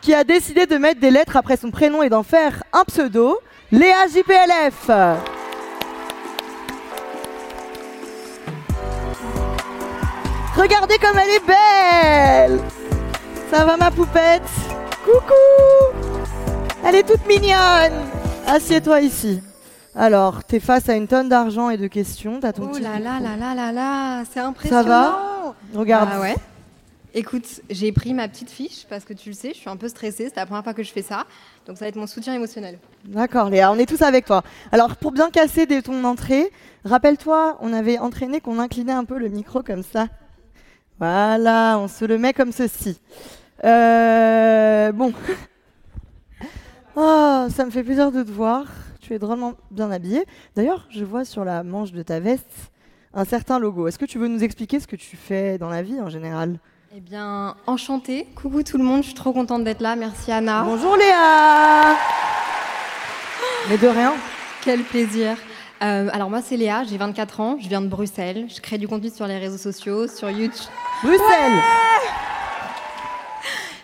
Qui a décidé de mettre des lettres après son prénom et d'en faire un pseudo, Léa JPLF. Regardez comme elle est belle Ça va ma poupette Coucou Elle est toute mignonne Assieds-toi ici. Alors, t'es face à une tonne d'argent et de questions, t'as ton Oh petit là là là là là là, c'est impressionnant. Ça va Regarde. Ah ouais. Écoute, j'ai pris ma petite fiche parce que tu le sais, je suis un peu stressée, c'est la première fois que je fais ça. Donc ça va être mon soutien émotionnel. D'accord Léa, on est tous avec toi. Alors, pour bien casser dès ton entrée, rappelle-toi, on avait entraîné qu'on inclinait un peu le micro comme ça. Voilà, on se le met comme ceci. Euh, bon. Oh, ça me fait plaisir de te voir. Tu es drôlement bien habillée. D'ailleurs, je vois sur la manche de ta veste un certain logo. Est-ce que tu veux nous expliquer ce que tu fais dans la vie en général? Eh bien, enchantée. Coucou tout le monde, je suis trop contente d'être là. Merci Anna. Bonjour Léa Mais de rien. Quel plaisir. Euh, alors moi c'est Léa, j'ai 24 ans, je viens de Bruxelles, je crée du contenu sur les réseaux sociaux, sur YouTube. Bruxelles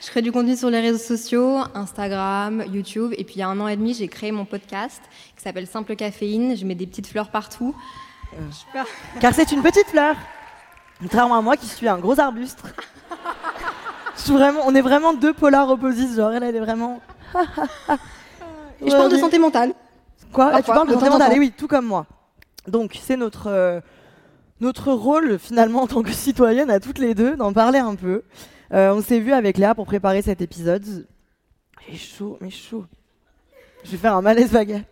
Je crée du contenu sur les réseaux sociaux, Instagram, YouTube, et puis il y a un an et demi j'ai créé mon podcast qui s'appelle Simple Caféine. Je mets des petites fleurs partout. Super. Car c'est une petite fleur. Contrairement à moi qui suis un gros arbuste. Je suis vraiment, on est vraiment deux polars opposés. Genre, elle, elle est vraiment. Et je parle de santé mentale. Quoi Ah, Tu Parfois, parles de de santé temps en mentale temps. Eh oui, tout comme moi. Donc, c'est notre, euh, notre rôle, finalement, en tant que citoyenne, à toutes les deux, d'en parler un peu. Euh, on s'est vu avec Léa pour préparer cet épisode. J'ai chaud, mais chaud. Je vais faire un malaise vague.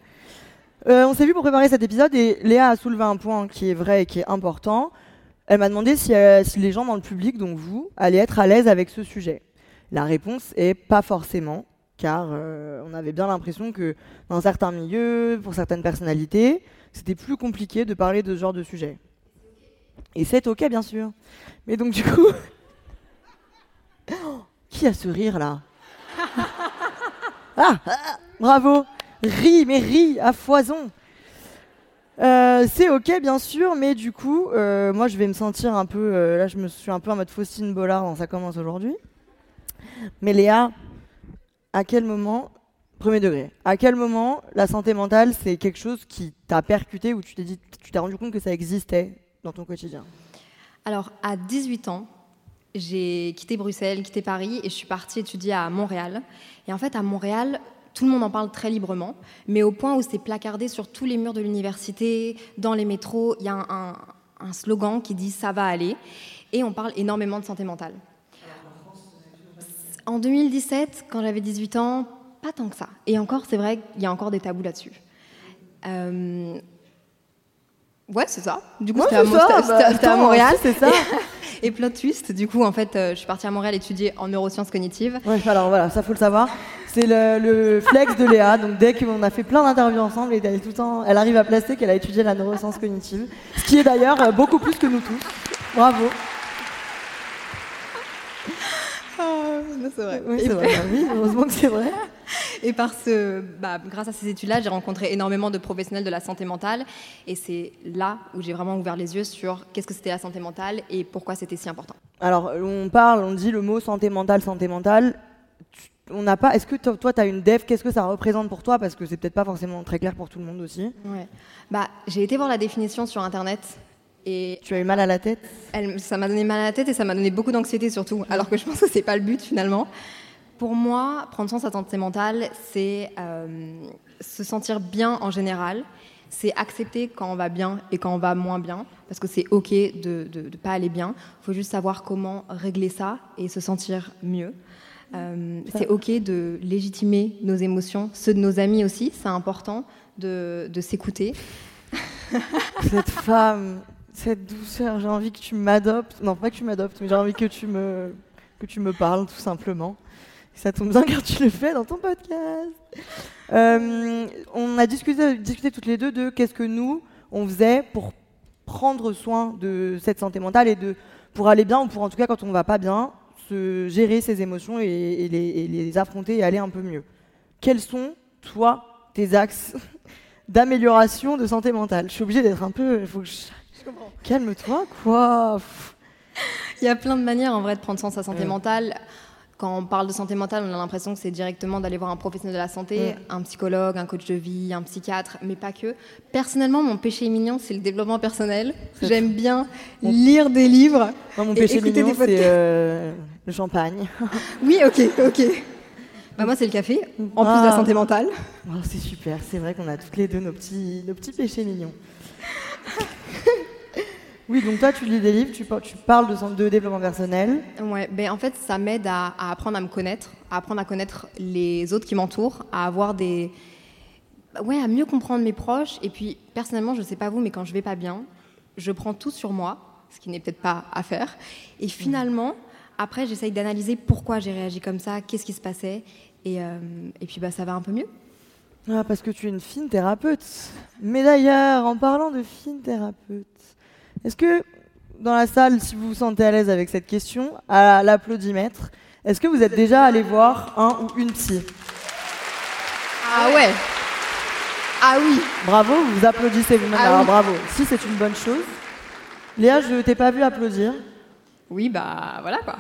Euh, on s'est vu pour préparer cet épisode et Léa a soulevé un point qui est vrai et qui est important. Elle m'a demandé si, euh, si les gens dans le public, donc vous, allaient être à l'aise avec ce sujet. La réponse est pas forcément, car euh, on avait bien l'impression que dans certains milieux, pour certaines personnalités, c'était plus compliqué de parler de ce genre de sujet. Et c'est ok, bien sûr. Mais donc, du coup. Qui a ce rire là? Ah, ah, Bravo Ris, mais ris à foison Euh, c'est ok bien sûr, mais du coup, euh, moi je vais me sentir un peu, là je me suis un peu en mode Faustine Bollard ça commence aujourd'hui. Mais Léa, à quel moment, premier degré, à quel moment la santé mentale c'est quelque chose qui t'a percuté ou tu t'es dit, tu t'es rendu compte que ça existait dans ton quotidien? Alors, à 18 ans, j'ai quitté Bruxelles, quitté Paris et je suis partie étudier à Montréal. Et en fait, à Montréal, tout le monde en parle très librement, mais au point où c'est placardé sur tous les murs de l'université, dans les métros, il y a un, un- un slogan qui dit ça va aller, et on parle énormément de santé mentale. En 2017, quand j'avais 18 ans, pas tant que ça. Et encore, c'est vrai qu'il y a encore des tabous là-dessus. Euh, Ouais, c'est ça. Du coup, Ouais, c'était à, bah, à Montréal. c'est ça. Et plot twist, du coup, en fait, euh, je suis partie à Montréal étudier en neurosciences cognitives. Ouais, alors voilà, ça faut le savoir. C'est le, le flex de Léa. Donc dès qu'on a fait plein d'interviews ensemble, et elle, est tout le temps, elle arrive à placer qu'elle a étudié la neuroscience cognitive, ce qui est d'ailleurs euh, beaucoup plus que nous tous. Bravo. C'est vrai. Oui, c'est vrai. Oui, heureusement que c'est vrai. Et par ce, bah, grâce à ces études-là, j'ai rencontré énormément de professionnels de la santé mentale. Et c'est là où j'ai vraiment ouvert les yeux sur qu'est-ce que c'était la santé mentale et pourquoi c'était si important. Alors on parle, on dit le mot santé mentale, santé mentale. On n'a pas. Est-ce que to- toi, tu as une def Qu'est-ce que ça représente pour toi? Parce que c'est peut-être pas forcément très clair pour tout le monde aussi. Ouais. Bah, j'ai été voir la définition sur Internet et Tu as eu mal à la tête? elle- ça m'a donné mal à la tête et ça m'a donné beaucoup d'anxiété surtout, alors que je pense que c'est pas le but finalement. Pour moi, prendre soin de sa santé mentale, c'est euh, se sentir bien en général, c'est accepter quand on va bien et quand on va moins bien, parce que c'est ok de ne pas aller bien. Il faut juste savoir comment régler ça et se sentir mieux. Euh, c'est ok de légitimer nos émotions, ceux de nos amis aussi, c'est important de, de s'écouter. Cette femme, cette douceur, j'ai envie que tu m'adoptes. Non, pas que tu m'adoptes, mais j'ai envie que tu me, que tu me parles, tout simplement. Ça tombe bien car tu le fais dans ton podcast. Euh, on a discuté, toutes les deux de qu'est-ce que nous, on faisait pour prendre soin de cette santé mentale et de, pour aller bien, ou pour en tout cas quand on va pas bien, se gérer ses émotions et, et les, et affronter et aller un peu mieux. Quels sont, toi, tes axes d'amélioration de santé mentale? Je suis obligée d'être un peu... Calme-toi, quoi. Il y a plein de manières en vrai de prendre soin de sa santé mentale. Quand on parle de santé mentale, on a l'impression que c'est directement d'aller voir un professionnel de la santé, un psychologue, un coach de vie, un psychiatre, mais pas que. Personnellement, mon péché mignon, c'est le développement personnel. J'aime bien lire des livres. Moi, mon Et péché écouter mignon, des podcasts. c'est euh, le champagne. Oui, ok, ok. Bah moi, c'est le café, en plus de la Ah. santé mentale. Oh, c'est super, c'est vrai qu'on a toutes les deux nos petits, nos petits péchés mignons. Oui, donc toi, tu lis des livres, tu, par- tu parles de, développement personnel. Ouais, ben en fait, ça m'aide à, à apprendre à me connaître, à apprendre à connaître les autres qui m'entourent, à avoir des. Ouais, à mieux comprendre mes proches. Et puis, personnellement, je sais pas vous, mais quand je vais pas bien, je prends tout sur moi, ce qui n'est peut-être pas à faire. Et finalement, après, j'essaye d'analyser pourquoi j'ai réagi comme ça, qu'est-ce qui se passait. Et, euh, et puis, bah, ça va un peu mieux. Ah, parce que tu es une fine thérapeute. Mais d'ailleurs, en parlant de fine thérapeute, est-ce que dans la salle, si vous vous sentez à l'aise avec cette question, à l'applaudimètre, est-ce que vous êtes déjà allé voir un ou une psy? Ah ouais Ah oui Bravo, vous vous applaudissez vous-même. Ah Alors oui. bravo. Si c'est une bonne chose. Léa, je t'ai pas vu applaudir. Oui, bah voilà quoi.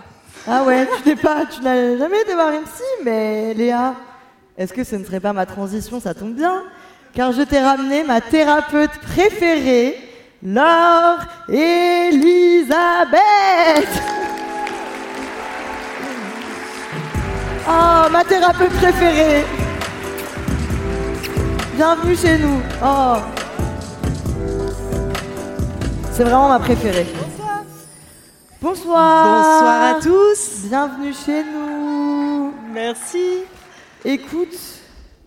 Ah ouais, tu n'es pas, tu n'as jamais été voir une psy, mais Léa, est-ce que ce ne serait pas ma transition? Ça tombe bien, car je t'ai ramené ma thérapeute préférée, Laure Elisabeth. Oh, ma thérapeute préférée. Bienvenue chez nous. Oh. C'est vraiment ma préférée. Bonsoir. Bonsoir à tous. Bienvenue chez nous. Merci. Écoute,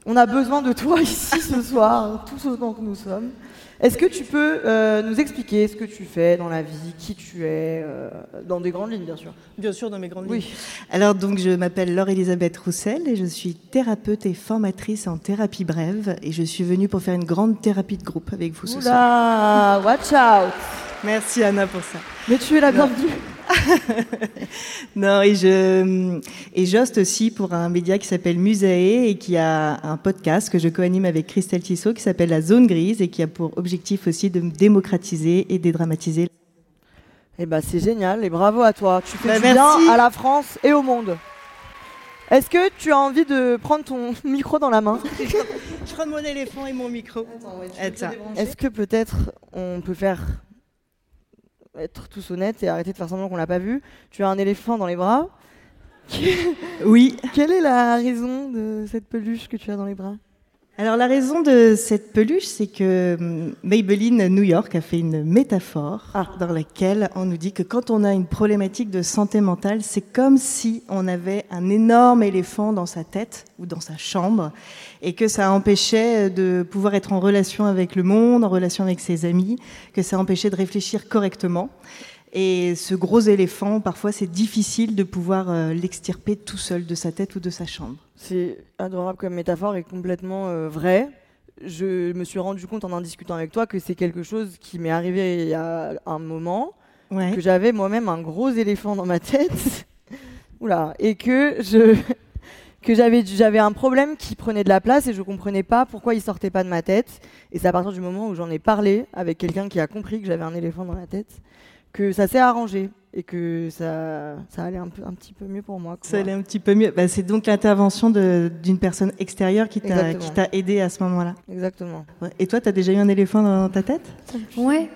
on a besoin de toi ici ce soir, tous autant que nous sommes. Est-ce que tu peux euh, nous expliquer ce que tu fais dans la vie, qui tu es, euh, dans des grandes lignes, bien sûr Bien sûr, dans mes grandes Oui. lignes. Alors, donc, je m'appelle Laure-Elisabeth Roussel et je suis thérapeute et formatrice en thérapie brève. Et je suis venue pour faire une grande thérapie de groupe avec vous ce soir. Oula, watch out Merci Anna pour ça. Mais tu es la bienvenue. Non, et je et j'hoste aussi pour un média qui s'appelle Musae et qui a un podcast que je co-anime avec Christelle Tissot qui s'appelle La Zone Grise et qui a pour objectif aussi de démocratiser et dédramatiser. Eh ben c'est génial et bravo à toi. Tu fais Bah, du merci. bien à la France et au monde. Est-ce que tu as envie de prendre ton micro dans la main? Je prends mon éléphant et mon micro. Attends. Est-ce que peut-être on peut faire être tous honnêtes et arrêter de faire semblant qu'on l'a pas vu Tu as un éléphant dans les bras. Oui. Quelle est la raison de cette peluche que tu as dans les bras? Alors la raison de cette peluche, c'est que hum, Maybelline New York a fait une métaphore Ah. dans laquelle on nous dit que quand on a une problématique de santé mentale, c'est comme si on avait un énorme éléphant dans sa tête ou dans sa chambre et que ça empêchait de pouvoir être en relation avec le monde, en relation avec ses amis, que ça empêchait de réfléchir correctement. Et ce gros éléphant, parfois, c'est difficile de pouvoir euh, l'extirper tout seul de sa tête ou de sa chambre. C'est adorable comme métaphore et complètement euh, vrai. Je me suis rendu compte en en discutant avec toi que c'est quelque chose qui m'est arrivé il y a un moment, Ouais. que j'avais moi-même un gros éléphant dans ma tête. Oula, et que je que j'avais j'avais un problème qui prenait de la place et je comprenais pas pourquoi il sortait pas de ma tête. Et c'est à partir du moment où j'en ai parlé avec quelqu'un qui a compris que j'avais un éléphant dans la tête que ça s'est arrangé et que ça ça allait un peu un petit peu mieux pour moi. quoi. Ça allait un petit peu mieux. Bah, c'est donc l'intervention d'une personne extérieure qui t'a Exactement. qui t'a aidé à ce moment-là. Exactement. Ouais. Et toi, tu as déjà eu un éléphant dans ta tête? Ouais.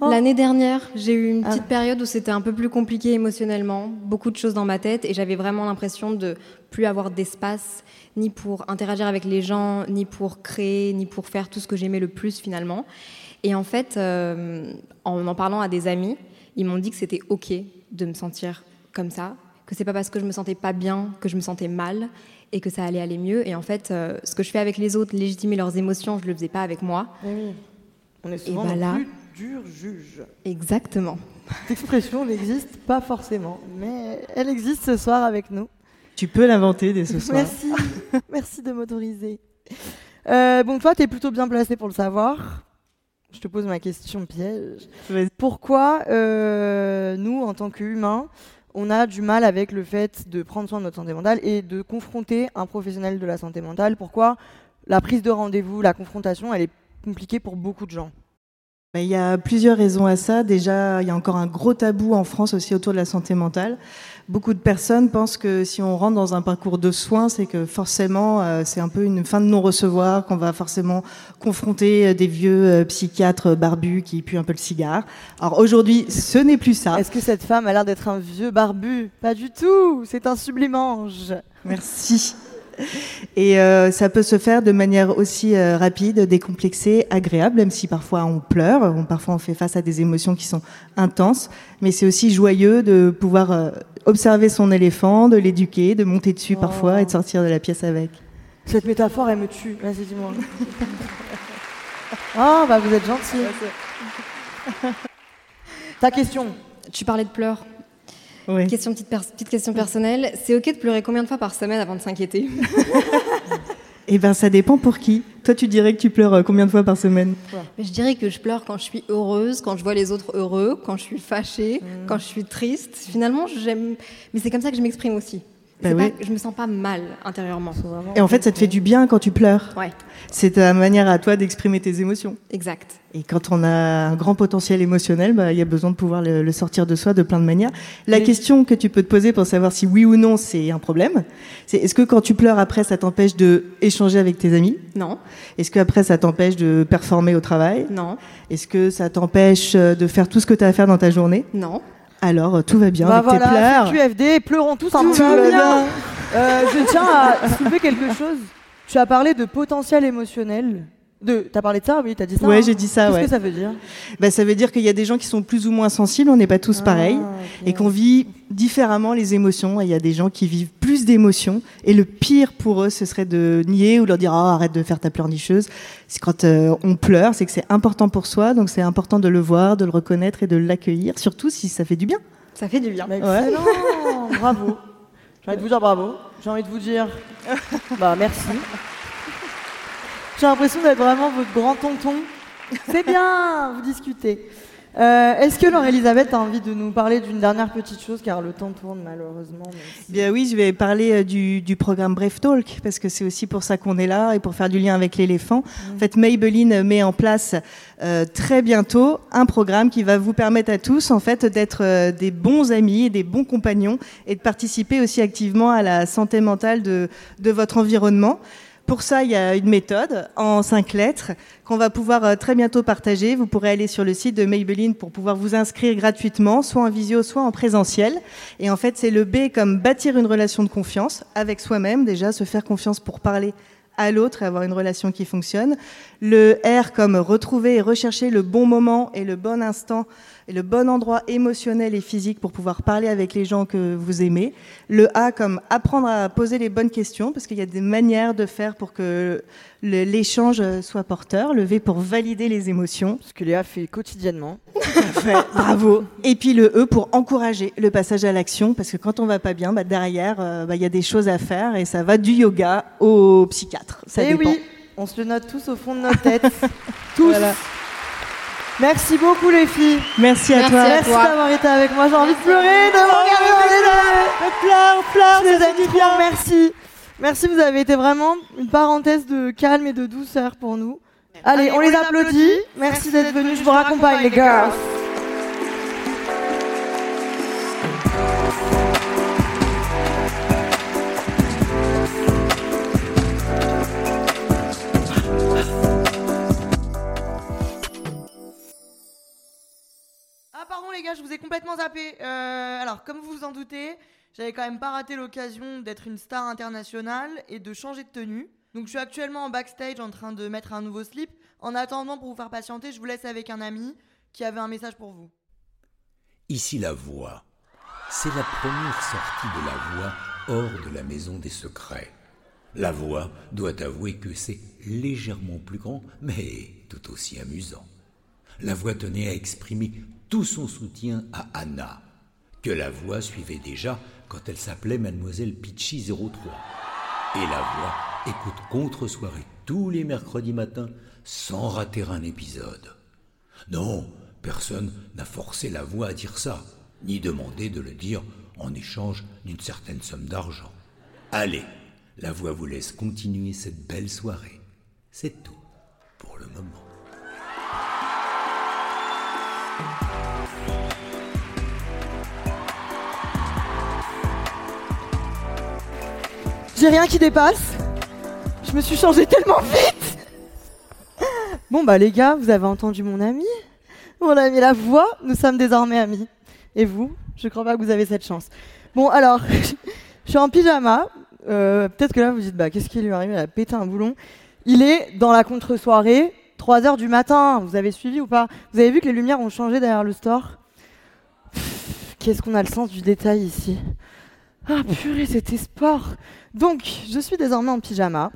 Oh. L'année dernière, j'ai eu une Ah. petite période où c'était un peu plus compliqué émotionnellement, beaucoup de choses dans ma tête et j'avais vraiment l'impression de plus avoir d'espace ni pour interagir avec les gens, ni pour créer, ni pour faire tout ce que j'aimais le plus finalement. Et en fait, euh, en en parlant à des amis, ils m'ont dit que c'était ok de me sentir comme ça, que c'est pas parce que je me sentais pas bien que je me sentais mal et que ça allait aller mieux. Et en fait, euh, ce que je fais avec les autres, légitimer leurs émotions, je le faisais pas avec moi. Oui. On est souvent bah le là- plus dur juge. Exactement. Cette expression n'existe pas forcément, mais elle existe ce soir avec nous. Tu peux l'inventer dès ce soir. Merci, merci de m'autoriser. Euh, bon, toi, tu es plutôt bien placé pour le savoir. Je te pose ma question piège. Pourquoi euh, nous, en tant qu'humains, on a du mal avec le fait de prendre soin de notre santé mentale et de confronter un professionnel de la santé mentale? Pourquoi la prise de rendez-vous, la confrontation, elle est compliquée pour beaucoup de gens? Bah, Il y a plusieurs raisons à ça. Déjà, il y a encore un gros tabou en France aussi autour de la santé mentale. Beaucoup de personnes pensent que si on rentre dans un parcours de soins, c'est que forcément, euh, c'est un peu une fin de non-recevoir, qu'on va forcément confronter euh, des vieux euh, psychiatres barbus qui puent un peu le cigare. Alors aujourd'hui, ce n'est plus ça. Est-ce que cette femme a l'air d'être un vieux barbu? Pas du tout, c'est un sublime ange. Merci. Et euh, ça peut se faire de manière aussi euh, rapide, décomplexée, agréable, même si parfois on pleure, on, parfois on fait face à des émotions qui sont intenses, mais c'est aussi joyeux de pouvoir euh, observer son éléphant, de l'éduquer, de monter dessus Oh. parfois et de sortir de la pièce avec. Cette métaphore, elle me tue. Vas-y, dis-moi. Ah, bah vous êtes gentil. Ta question Tu parlais de pleurs. Oui. Question, petite, question personnelle. C'est ok de pleurer combien de fois par semaine avant de s'inquiéter? Eh ben ça dépend pour qui. Toi tu dirais que tu pleures euh, combien de fois par semaine? Je dirais que je pleure quand je suis heureuse, quand je vois les autres heureux, quand je suis fâchée, quand je suis triste. Finalement, j'aime. Mais c'est comme ça que je m'exprime aussi. Bah C'est oui. pas- Je me sens pas mal intérieurement. Et en fait ça te fait du bien quand tu pleures. Ouais, C'est ta manière à toi d'exprimer tes émotions. exact. Et quand on a un grand potentiel émotionnel, bah, il y a besoin de pouvoir le, le sortir de soi de plein de manières. La Mais- question que tu peux te poser pour savoir si oui ou non c'est un problème, c'est est-ce que quand tu pleures après, ça t'empêche de échanger avec tes amis? Non, Est-ce que après ça t'empêche de performer au travail? Non, Est-ce que ça t'empêche euh, de faire tout ce que tu as à faire dans ta journée? Non. Alors euh, tout va bien Bah avec tes voilà, pleurs. QFD, pleurons tous un Tout va bien. Euh, je tiens à soulever quelque chose. Tu as parlé de potentiel émotionnel. De, t'as parlé de ça Oui, t'as dit ça. Ouais, hein j'ai dit ça, Qu'est-ce ouais. que ça veut dire Bah, ça veut dire qu'il y a des gens qui sont plus ou moins sensibles, on n'est pas tous pareils, Ah, ok. et qu'on vit différemment les émotions. Et il y a des gens qui vivent plus d'émotions, et le pire pour eux, ce serait de nier ou leur dire ah, arrête de faire ta pleurnicheuse. C'est quand euh, on pleure, c'est que c'est important pour soi, donc c'est important de le voir, de le reconnaître et de l'accueillir, surtout si ça fait du bien. Ça fait du bien. Bah, excellent, bravo. J'ai envie de vous dire bravo. J'ai envie de vous dire, bah merci. J'ai l'impression d'être vraiment votre grand tonton. C'est bien, vous discutez. Euh, Est-ce que Laure-Elisabeth a envie de nous parler d'une dernière petite chose, car le temps tourne malheureusement. si- Bien oui, je vais parler euh, du, du programme Bref Talk parce que c'est aussi pour ça qu'on est là et pour faire du lien avec l'éléphant. En fait, Maybelline met en place euh, très bientôt un programme qui va vous permettre à tous en fait d'être euh, des bons amis et des bons compagnons et de participer aussi activement à la santé mentale de, de votre environnement. Pour ça, il y a une méthode en cinq lettres qu'on va pouvoir euh, très bientôt partager. Vous pourrez aller sur le site de Maybelline pour pouvoir vous inscrire gratuitement, soit en visio, soit en présentiel. Et en fait, c'est le B comme bâtir une relation de confiance avec soi-même, déjà se faire confiance pour parler à l'autre et avoir une relation qui fonctionne. Le R comme retrouver et rechercher le bon moment et le bon instant et le bon endroit émotionnel et physique pour pouvoir parler avec les gens que vous aimez. Le A comme apprendre à poser les bonnes questions parce qu'il y a des manières de faire pour que l'échange soit porteur. Le V pour valider les émotions. Ce que Léa fait quotidiennement. Ouais, bravo. Et puis le E pour encourager le passage à l'action, parce que quand on va pas bien, bah, derrière, euh, bah, il y a des choses à faire et ça va du yoga au psychiatre. Ça Eh dépend. oui, on se le note tous au fond de notre tête. tous. Voilà. Merci beaucoup les filles. Merci à Merci toi. à Merci toi. d'avoir été avec moi. J'ai envie de pleurer, de vous regarder dans les yeux. Pleure, pleure, les bien. merci. Merci, vous avez été vraiment une parenthèse de calme et de douceur pour nous. Allez, on les applaudit. Merci d'être venus. Je vous raccompagne, les girls. Les gars, je vous ai complètement zappé. Euh, alors comme vous vous en doutez, j'avais quand même pas raté l'occasion d'être une star internationale et de changer de tenue. Donc je suis actuellement en backstage en train de mettre un nouveau slip. En attendant, pour vous faire patienter, je vous laisse avec un ami qui avait un message pour vous. Ici la voix. C'est la première sortie de la voix hors de la maison des secrets. La voix doit avouer que c'est légèrement plus grand, mais tout aussi amusant. La voix tenait à exprimer tout son soutien à Anna, que la voix suivait déjà quand elle s'appelait Mademoiselle Pitchy 03. Et la voix écoute contre-soirée tous les mercredis matins sans rater un épisode. Non, personne n'a forcé la voix à dire ça, ni demandé de le dire en échange d'une certaine somme d'argent. Allez, la voix vous laisse continuer cette belle soirée. C'est tout pour le moment. Rien qui dépasse. Je me suis changée tellement vite. Bon bah les gars, vous avez entendu mon ami Mon ami la voix, nous sommes désormais amis. Et vous Je crois pas que vous avez cette chance. Bon alors, je suis en pyjama. Euh, Peut-être que là vous dites bah qu'est-ce qui lui arrive Elle a pété un boulon? Il est dans la contre-soirée, 3 heures du matin. Vous avez suivi ou pas? Vous avez vu que les lumières ont changé derrière le store? Qu'est-ce qu'on a le sens du détail ici? Ah purée, c'était sport. Donc, je suis désormais en pyjama.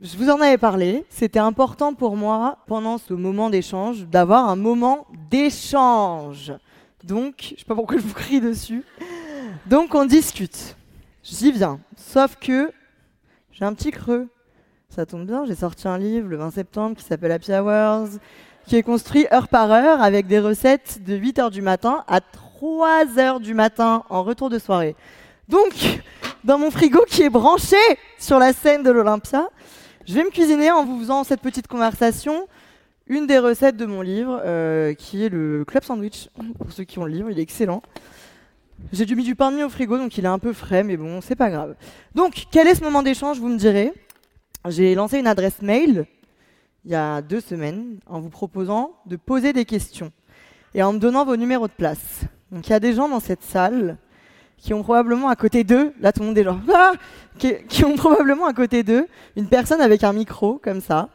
Je vous en avais parlé. C'était important pour moi, pendant ce moment d'échange, d'avoir un moment d'échange. Donc, je sais pas pourquoi je vous crie dessus. Donc, on discute. J'y viens. Sauf que j'ai un petit creux. Ça tombe bien, j'ai sorti un livre le 20 septembre qui s'appelle Happy Hours, qui est construit heure par heure avec des recettes de 8 heures du matin à 3 heures du matin en retour de soirée. Donc, dans mon frigo qui est branché sur la scène de l'Olympia, je vais me cuisiner en vous faisant cette petite conversation une des recettes de mon livre, euh, qui est le club sandwich. Pour ceux qui ont le livre, il est excellent. J'ai dû mis du pain de mie au frigo, donc il est un peu frais, mais bon, c'est pas grave. Donc, quel est ce moment d'échange, vous me direz? J'ai lancé une adresse mail il y a deux semaines en vous proposant de poser des questions et en me donnant vos numéros de place. Donc, il y a des gens dans cette salle qui ont probablement à côté d'eux, là tout le monde est genre, Ah qui, qui ont probablement à côté d'eux une personne avec un micro comme ça.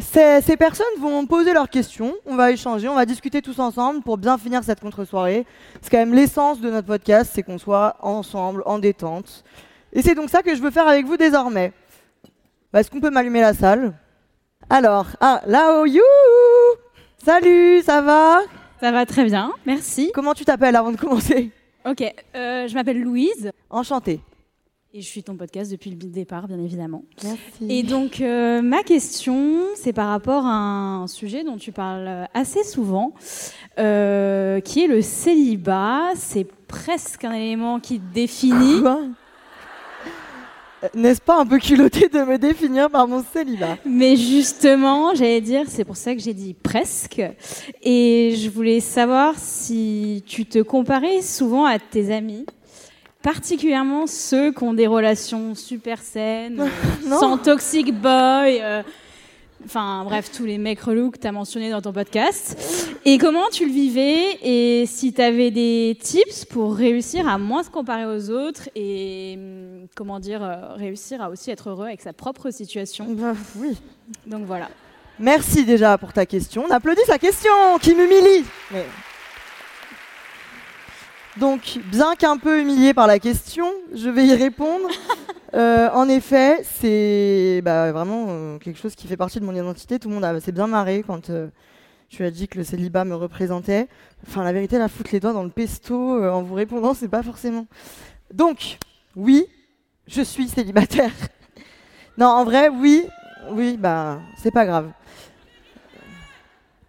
Ces, ces personnes vont poser leurs questions, on va échanger, on va discuter tous ensemble pour bien finir cette contre-soirée. C'est quand même l'essence de notre podcast, c'est qu'on soit ensemble, en détente. Et c'est donc ça que je veux faire avec vous désormais. Bah, Est-ce qu'on peut m'allumer la salle? Alors, ah, là-haut, you Salut, ça va? Ça va très bien, merci. Comment tu t'appelles avant de commencer? Ok, euh, je m'appelle Louise Enchantée. et je suis ton podcast depuis le départ, bien évidemment. Merci. Et donc, euh, ma question, c'est par rapport à un sujet dont tu parles assez souvent, euh, qui est le célibat. C'est presque un élément qui te définit. Quoi? N'est-ce pas un peu culotté de me définir par mon célibat Mais justement, j'allais dire, c'est pour ça que j'ai dit presque. Et je voulais savoir si tu te comparais souvent à tes amis, particulièrement ceux qui ont des relations super saines, euh, sans toxic boy. euh, Enfin bref, tous les mecs relous que tu as mentionnés dans ton podcast. Et comment tu le vivais et si tu avais des tips pour réussir à moins se comparer aux autres et hum, comment dire, euh, réussir à aussi être heureux avec sa propre situation. Bah, Oui. Donc voilà. Merci déjà pour ta question. On applaudit sa question qui m'humilie. Mais- Donc, bien qu'un peu humilié par la question, je vais y répondre. Euh, en effet, c'est bah, vraiment euh, quelque chose qui fait partie de mon identité. Tout le monde s'est bien marré quand euh, tu as dit que le célibat me représentait. Enfin, la vérité, la foutre les doigts dans le pesto en vous répondant, c'est pas forcément. Donc, oui, je suis célibataire. non, en vrai, oui, oui, bah, c'est pas grave.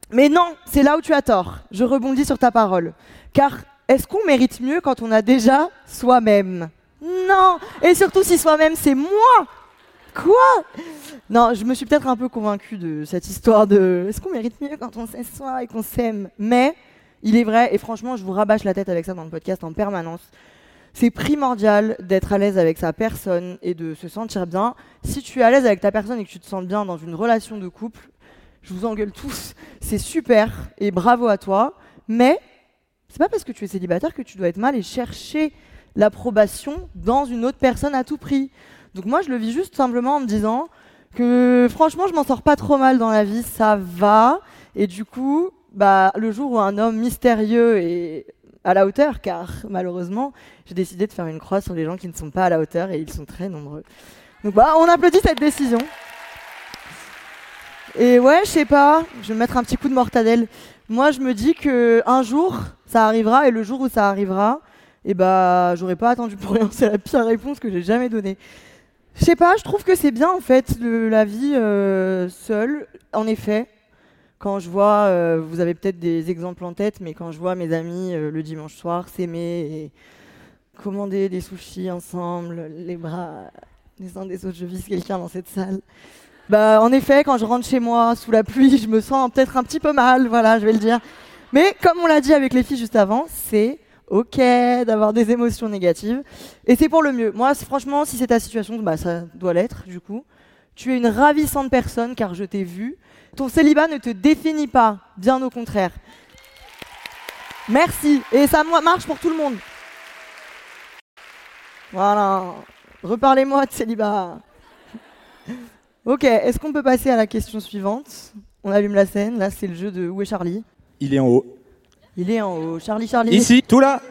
Mais non, c'est là où tu as tort. Je rebondis sur ta parole. Car est-ce qu'on mérite mieux quand on a déjà soi-même? Non Et surtout si soi-même c'est moi Quoi? Non, je me suis peut-être un peu convaincue de cette histoire de est-ce qu'on mérite mieux quand on sait et qu'on s'aime? Mais il est vrai, et franchement, je vous rabâche la tête avec ça dans le podcast en permanence. C'est primordial d'être à l'aise avec sa personne et de se sentir bien. Si tu es à l'aise avec ta personne et que tu te sens bien dans une relation de couple, je vous engueule tous, c'est super et bravo à toi. Mais c'est pas parce que tu es célibataire que tu dois être mal et chercher l'approbation dans une autre personne à tout prix. Donc moi, je le vis juste simplement en me disant que franchement, je m'en sors pas trop mal dans la vie, ça va. Et du coup, bah, le jour où un homme mystérieux est à la hauteur, car malheureusement, j'ai décidé de faire une croix sur les gens qui ne sont pas à la hauteur et ils sont très nombreux. Donc bah, on applaudit cette décision. Et ouais, je sais pas, je vais mettre un petit coup de mortadelle. Moi, je me dis que un jour, ça arrivera, et le jour où ça arrivera, et bah, j'aurais pas attendu pour rien. C'est la pire réponse que j'ai jamais donnée. Je sais pas, je trouve que c'est bien en fait la vie euh, seule. En effet, quand je vois, euh, vous avez peut-être des exemples en tête, mais quand je vois mes amis euh, le dimanche soir s'aimer et commander des sushis ensemble, les bras les uns des autres, je vise quelqu'un dans cette salle. Bah, en effet, quand je rentre chez moi sous la pluie, je me sens peut-être un petit peu mal, voilà, je vais le dire. Mais comme on l'a dit avec les filles juste avant, c'est ok d'avoir des émotions négatives. Et c'est pour le mieux. Moi, franchement, si c'est ta situation, bah, ça doit l'être, du coup. Tu es une ravissante personne car je t'ai vu. Ton célibat ne te définit pas, bien au contraire. Merci. Et ça marche pour tout le monde. Voilà. Reparlez-moi de célibat. Ok, est-ce qu'on peut passer à la question suivante? On allume la scène, là c'est le jeu de Où est Charlie? Il est en haut. Il est en haut. Charlie, Charlie. Ici, tout là.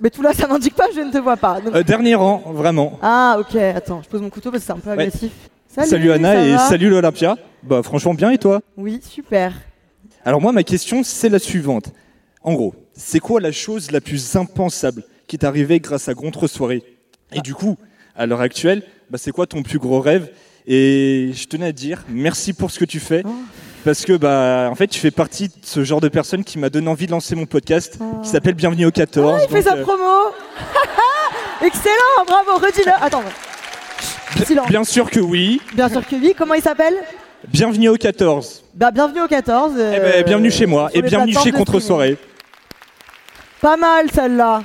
Mais tout là, ça m'indique pas, je ne te vois pas. Donc- Euh, dernier rang, vraiment. Ah, ok, attends, je pose mon couteau parce que c'est un peu Ouais. agressif. Salut, Anna ça et salut l'Olympia. Bah franchement bien et toi Oui, super. Alors moi ma question c'est la suivante. En gros, c'est quoi la chose la plus impensable qui t'est arrivée grâce à Contre-soirée Et du coup, à l'heure actuelle, bah, c'est quoi ton plus gros rêve Et je tenais à te dire merci pour ce que tu fais. Oh. Parce que bah en fait tu fais partie de ce genre de personne qui m'a donné envie de lancer mon podcast Oh. qui s'appelle Bienvenue au 14. Ah, il fait sa euh, promo Excellent, bravo, redis-le. Attends, silence. bien sûr que oui. bien sûr que oui. Comment il s'appelle? Bienvenue au 14. bah, Bienvenue au 14. Eh ben, euh, bienvenue chez moi et bienvenue chez Contre-soirée. Pas mal celle-là.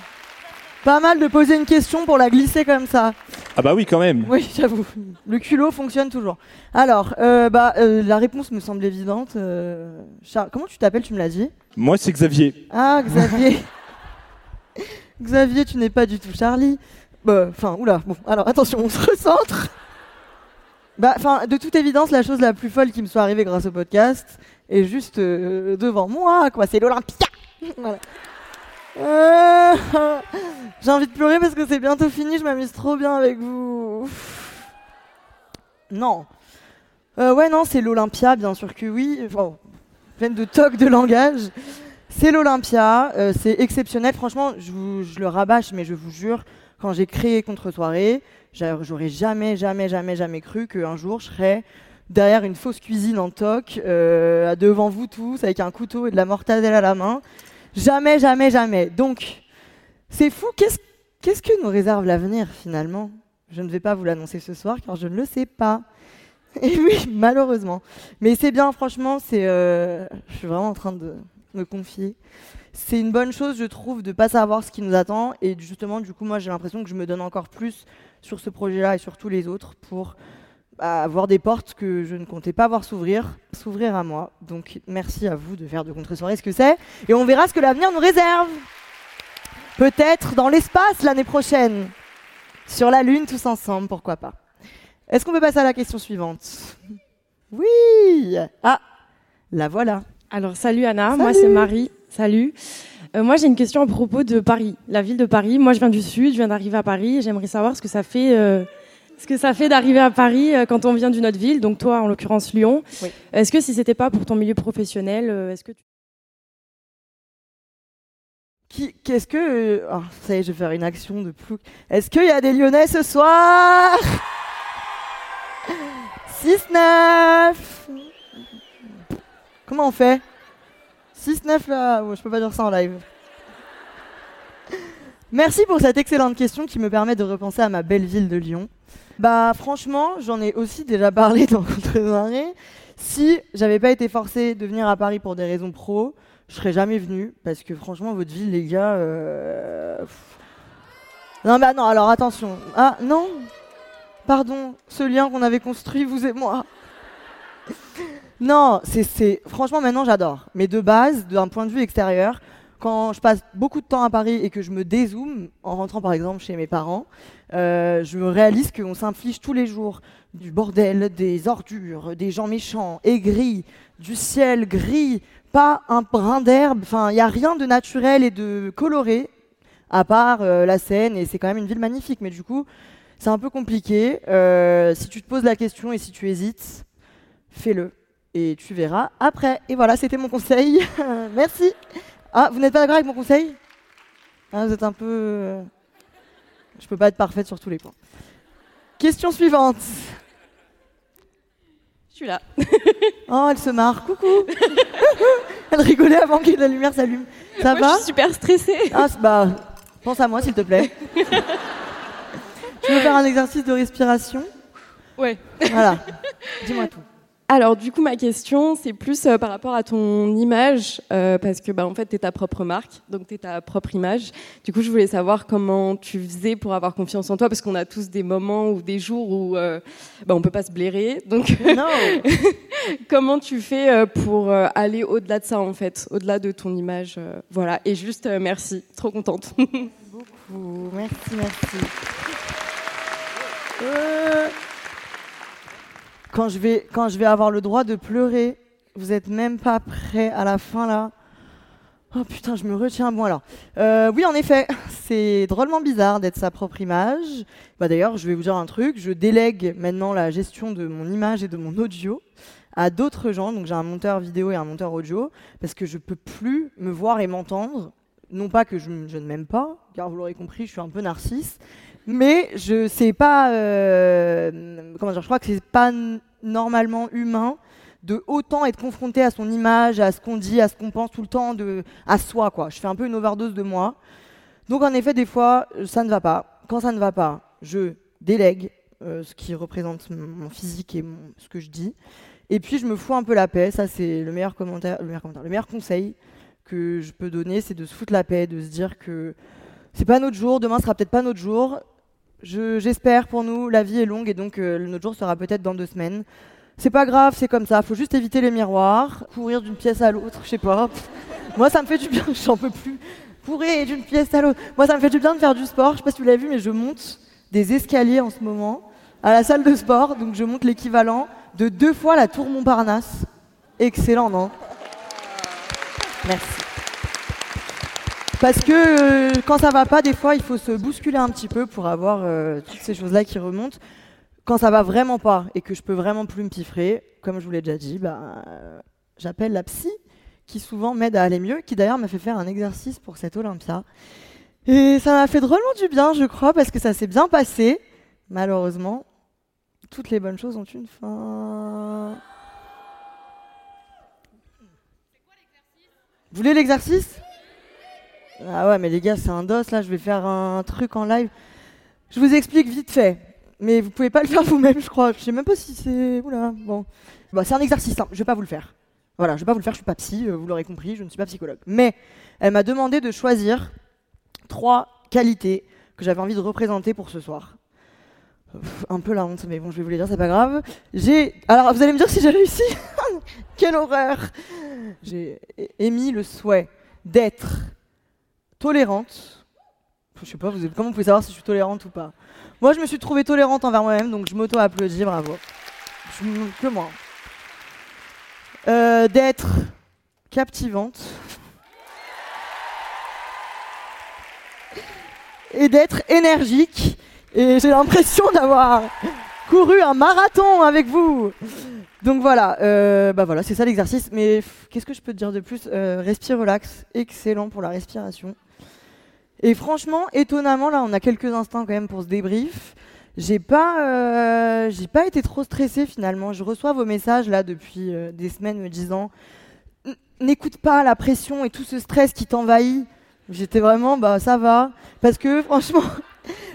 Pas mal de poser une question pour la glisser comme ça. Ah bah oui quand même. Oui, j'avoue. Le culot fonctionne toujours. Alors, euh, bah, euh, la réponse me semble évidente. euh, Char- Comment tu t'appelles Tu me l'as dit? Moi c'est Xavier. Ah, Xavier. Xavier, tu n'es pas du tout Charlie. Bah, Enfin, oula. Bon, alors attention, on se recentre. Bah, enfin, de toute évidence, la chose la plus folle qui me soit arrivée grâce au podcast est juste euh, devant moi, quoi. C'est l'Olympia. Voilà. Euh, J'ai envie de pleurer parce que c'est bientôt fini. Je m'amuse trop bien avec vous. Non. Euh, ouais, non, c'est l'Olympia, bien sûr que oui. Enfin, pleine de tocs de langage. C'est l'Olympia, euh, c'est exceptionnel. Franchement, je, le rabâche, mais je vous jure, quand j'ai créé Contre-soirée, j'a- j'aurais jamais, jamais, jamais, jamais cru qu'un jour je serais derrière une fausse cuisine en toc, devant vous tous, avec un couteau et de la mortadelle à la main. Jamais, jamais, jamais. Donc, c'est fou. Qu'est-ce que nous réserve l'avenir finalement? Je ne vais pas vous l'annoncer ce soir car je ne le sais pas. Et oui, malheureusement. Mais c'est bien, franchement, c'est. euh, je suis vraiment en train de me confier. C'est une bonne chose, je trouve, de pas savoir ce qui nous attend. Et justement, du coup, moi, j'ai l'impression que je me donne encore plus sur ce projet-là et sur tous les autres pour bah, avoir des portes que je ne comptais pas voir s'ouvrir, s'ouvrir à moi. Donc, merci à vous de faire de contre-soirée ce que c'est. Et on verra ce que l'avenir nous réserve. Peut-être dans l'espace l'année prochaine. Sur la Lune, tous ensemble, pourquoi pas. Est-ce qu'on peut passer à la question suivante? Oui Ah, la voilà. Alors, salut Anna, moi c'est Marie. Salut. Euh, moi j'ai une question à propos de Paris, la ville de Paris. Moi je viens du Sud, je viens d'arriver à Paris. J'aimerais savoir ce que ça fait, euh, ce que ça fait d'arriver à Paris euh, quand on vient d'une autre ville, donc toi en l'occurrence Lyon. Oui. Est-ce que si c'était pas pour ton milieu professionnel, euh, est-ce que tu... Qu'est-ce que. euh, oh, ça y est, je vais faire une action de plouc. Est-ce qu'il y a des Lyonnais ce soir? 6-9 Comment on fait? 6-9 là oh, Je peux pas dire ça en live. Merci pour cette excellente question qui me permet de repenser à ma belle ville de Lyon. Bah franchement, j'en ai aussi déjà parlé dans Contre-soirée. Si j'avais pas été forcée de venir à Paris pour des raisons pro, je serais jamais venue parce que franchement votre ville les gars euh. Non bah non, alors attention. Ah non. Pardon, ce lien qu'on avait construit vous et moi. Non, c'est franchement maintenant j'adore. Mais de base, d'un point de vue extérieur, quand je passe beaucoup de temps à Paris et que je me dézoome en rentrant par exemple chez mes parents, euh, je me réalise qu'on s'inflige tous les jours du bordel, des ordures, des gens méchants, aigris, du ciel gris, pas un brin d'herbe. Enfin, il n'y a rien de naturel et de coloré à part euh, la Seine et c'est quand même une ville magnifique. Mais du coup, c'est un peu compliqué. Euh, si tu te poses la question et si tu hésites, fais-le et tu verras après. Et voilà, c'était mon conseil. Merci. Ah, vous n'êtes pas d'accord avec mon conseil? Ah, Vous êtes un peu. euh, Je peux pas être parfaite sur tous les points. Question suivante. Je suis là. Oh, elle se marre. Coucou. elle rigolait avant que la lumière s'allume. Ça Moi, va? je suis super stressée. Ah, bah, pense à moi, s'il te plaît. tu veux faire un exercice de respiration Ouais. Voilà. Dis-moi tout. Alors, du coup, ma question, c'est plus euh, par rapport à ton image, euh, parce que, bah, en fait, tu es ta propre marque, donc tu es ta propre image. Du coup, je voulais savoir comment tu faisais pour avoir confiance en toi, parce qu'on a tous des moments ou des jours où euh, bah, on peut pas se blairer. Donc, Non. comment tu fais euh, pour aller au-delà de ça, en fait, au-delà de ton image Voilà. Et juste, merci. Trop contente. Ouh, merci, merci. Quand, je vais, quand je vais avoir le droit de pleurer, vous êtes même pas prêts à la fin là. Oh putain, je me retiens. Bon alors, Euh, oui en effet, c'est drôlement bizarre d'être sa propre image. Bah d'ailleurs, je vais vous dire un truc. Je délègue maintenant la gestion de mon image et de mon audio à d'autres gens. Donc j'ai un monteur vidéo et un monteur audio parce que je peux plus me voir et m'entendre. Non pas que je, je ne m'aime pas, car vous l'aurez compris, je suis un peu narcisse. Mais je sais pas. euh, comment dire Je crois que c'est pas normalement humain de autant être confronté à son image, à ce qu'on dit, à ce qu'on pense tout le temps, de, à soi. Quoi. Je fais un peu une overdose de moi. Donc en effet, des fois, euh, ça ne va pas. Quand ça ne va pas, je délègue euh, ce qui représente mon physique et ce que je dis. Et puis je me fous un peu la paix. Ça, c'est le meilleur le meilleur commentaire, le meilleur conseil que je peux donner, c'est de se foutre la paix, de se dire que c'est pas notre jour, demain sera peut-être pas notre jour. Je- J'espère pour nous, la vie est longue et donc euh, notre jour sera peut-être dans deux semaines. C'est pas grave, c'est comme ça. Faut juste éviter les miroirs, courir d'une pièce à l'autre, je sais pas. Moi, ça me fait du bien, j'en peux plus. Courir d'une pièce à l'autre. Moi, ça me fait du bien de faire du sport. Je sais pas si vous l'avez vu, mais je monte des escaliers en ce moment à la salle de sport. Donc je monte l'équivalent de deux fois la tour Montparnasse. Excellent, non? Merci. Parce que euh, quand ça va pas, des fois, il faut se bousculer un petit peu pour avoir euh, toutes ces choses-là qui remontent. Quand ça va vraiment pas et que je peux vraiment plus me piffrer, comme je vous l'ai déjà dit, bah, euh, j'appelle la psy qui souvent m'aide à aller mieux, qui d'ailleurs m'a fait faire un exercice pour cette Olympia. Et ça m'a fait drôlement du bien, je crois, parce que ça s'est bien passé. Malheureusement, toutes les bonnes choses ont une fin. Vous voulez l'exercice? Ah ouais, mais les gars, c'est un dos là, je vais faire un truc en live. Je vous explique vite fait, mais vous pouvez pas le faire vous-même, je crois. Je sais même pas si c'est. Oula, bon. Bah, c'est un exercice simple, je vais pas vous le faire. Voilà, je vais pas vous le faire, je suis pas psy, euh, vous l'aurez compris, je ne suis pas psychologue. Mais elle m'a demandé de choisir trois qualités que j'avais envie de représenter pour ce soir. Un peu la honte, mais bon, je vais vous les dire, c'est pas grave. J'ai. Alors, vous allez me dire si j'ai réussi Quelle horreur J'ai émis le souhait d'être tolérante. Je sais pas, comment vous pouvez savoir si je suis tolérante ou pas? Moi, je me suis trouvée tolérante envers moi-même, donc je m'auto-applaudis, bravo. Je me- que moi. Euh, d'être captivante. Et d'être énergique. Et j'ai l'impression d'avoir couru un marathon avec vous. Donc voilà, euh, bah voilà, c'est ça l'exercice. Mais qu'est-ce que je peux te dire de plus? Euh, Respire, relax, excellent pour la respiration. Et franchement, étonnamment, là, on a quelques instants quand même pour ce débrief. J'ai pas, euh, j'ai pas été trop stressée finalement. Je reçois vos messages là depuis euh, des semaines me disant n'écoute pas la pression et tout ce stress qui t'envahit. J'étais vraiment, bah ça va, parce que franchement,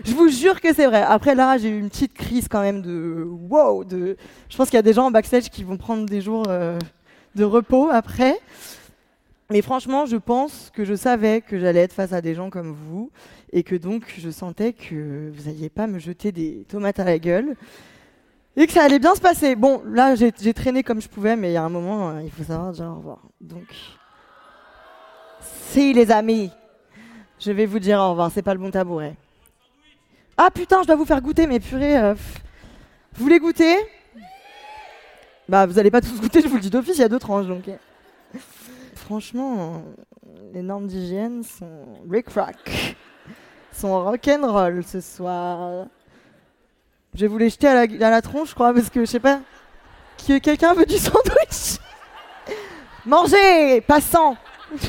je vous jure que c'est vrai. Après là, j'ai eu une petite crise quand même de wow. De, je pense qu'il y a des gens en backstage qui vont prendre des jours euh, de repos après. Mais franchement, je pense que je savais que j'allais être face à des gens comme vous et que donc je sentais que vous n'alliez pas me jeter des tomates à la gueule et que ça allait bien se passer. Bon, là, j'ai traîné comme je pouvais, mais il y a un moment, euh, il faut savoir dire au revoir. Donc, si les amis, je vais vous dire au revoir, c'est pas le bon tabouret. Ah putain, je dois vous faire goûter, mais purée. euh, vous voulez goûter? Bah, vous allez pas tous goûter, je vous le dis d'office, il y a deux tranches donc. Franchement, les normes d'hygiène sont ric-rac. Sont rock'n'roll ce soir. Je vais vous les jeter à la, à la tronche, je crois, parce que je sais pas. Qui- Quelqu'un veut du sandwich Mangez Passant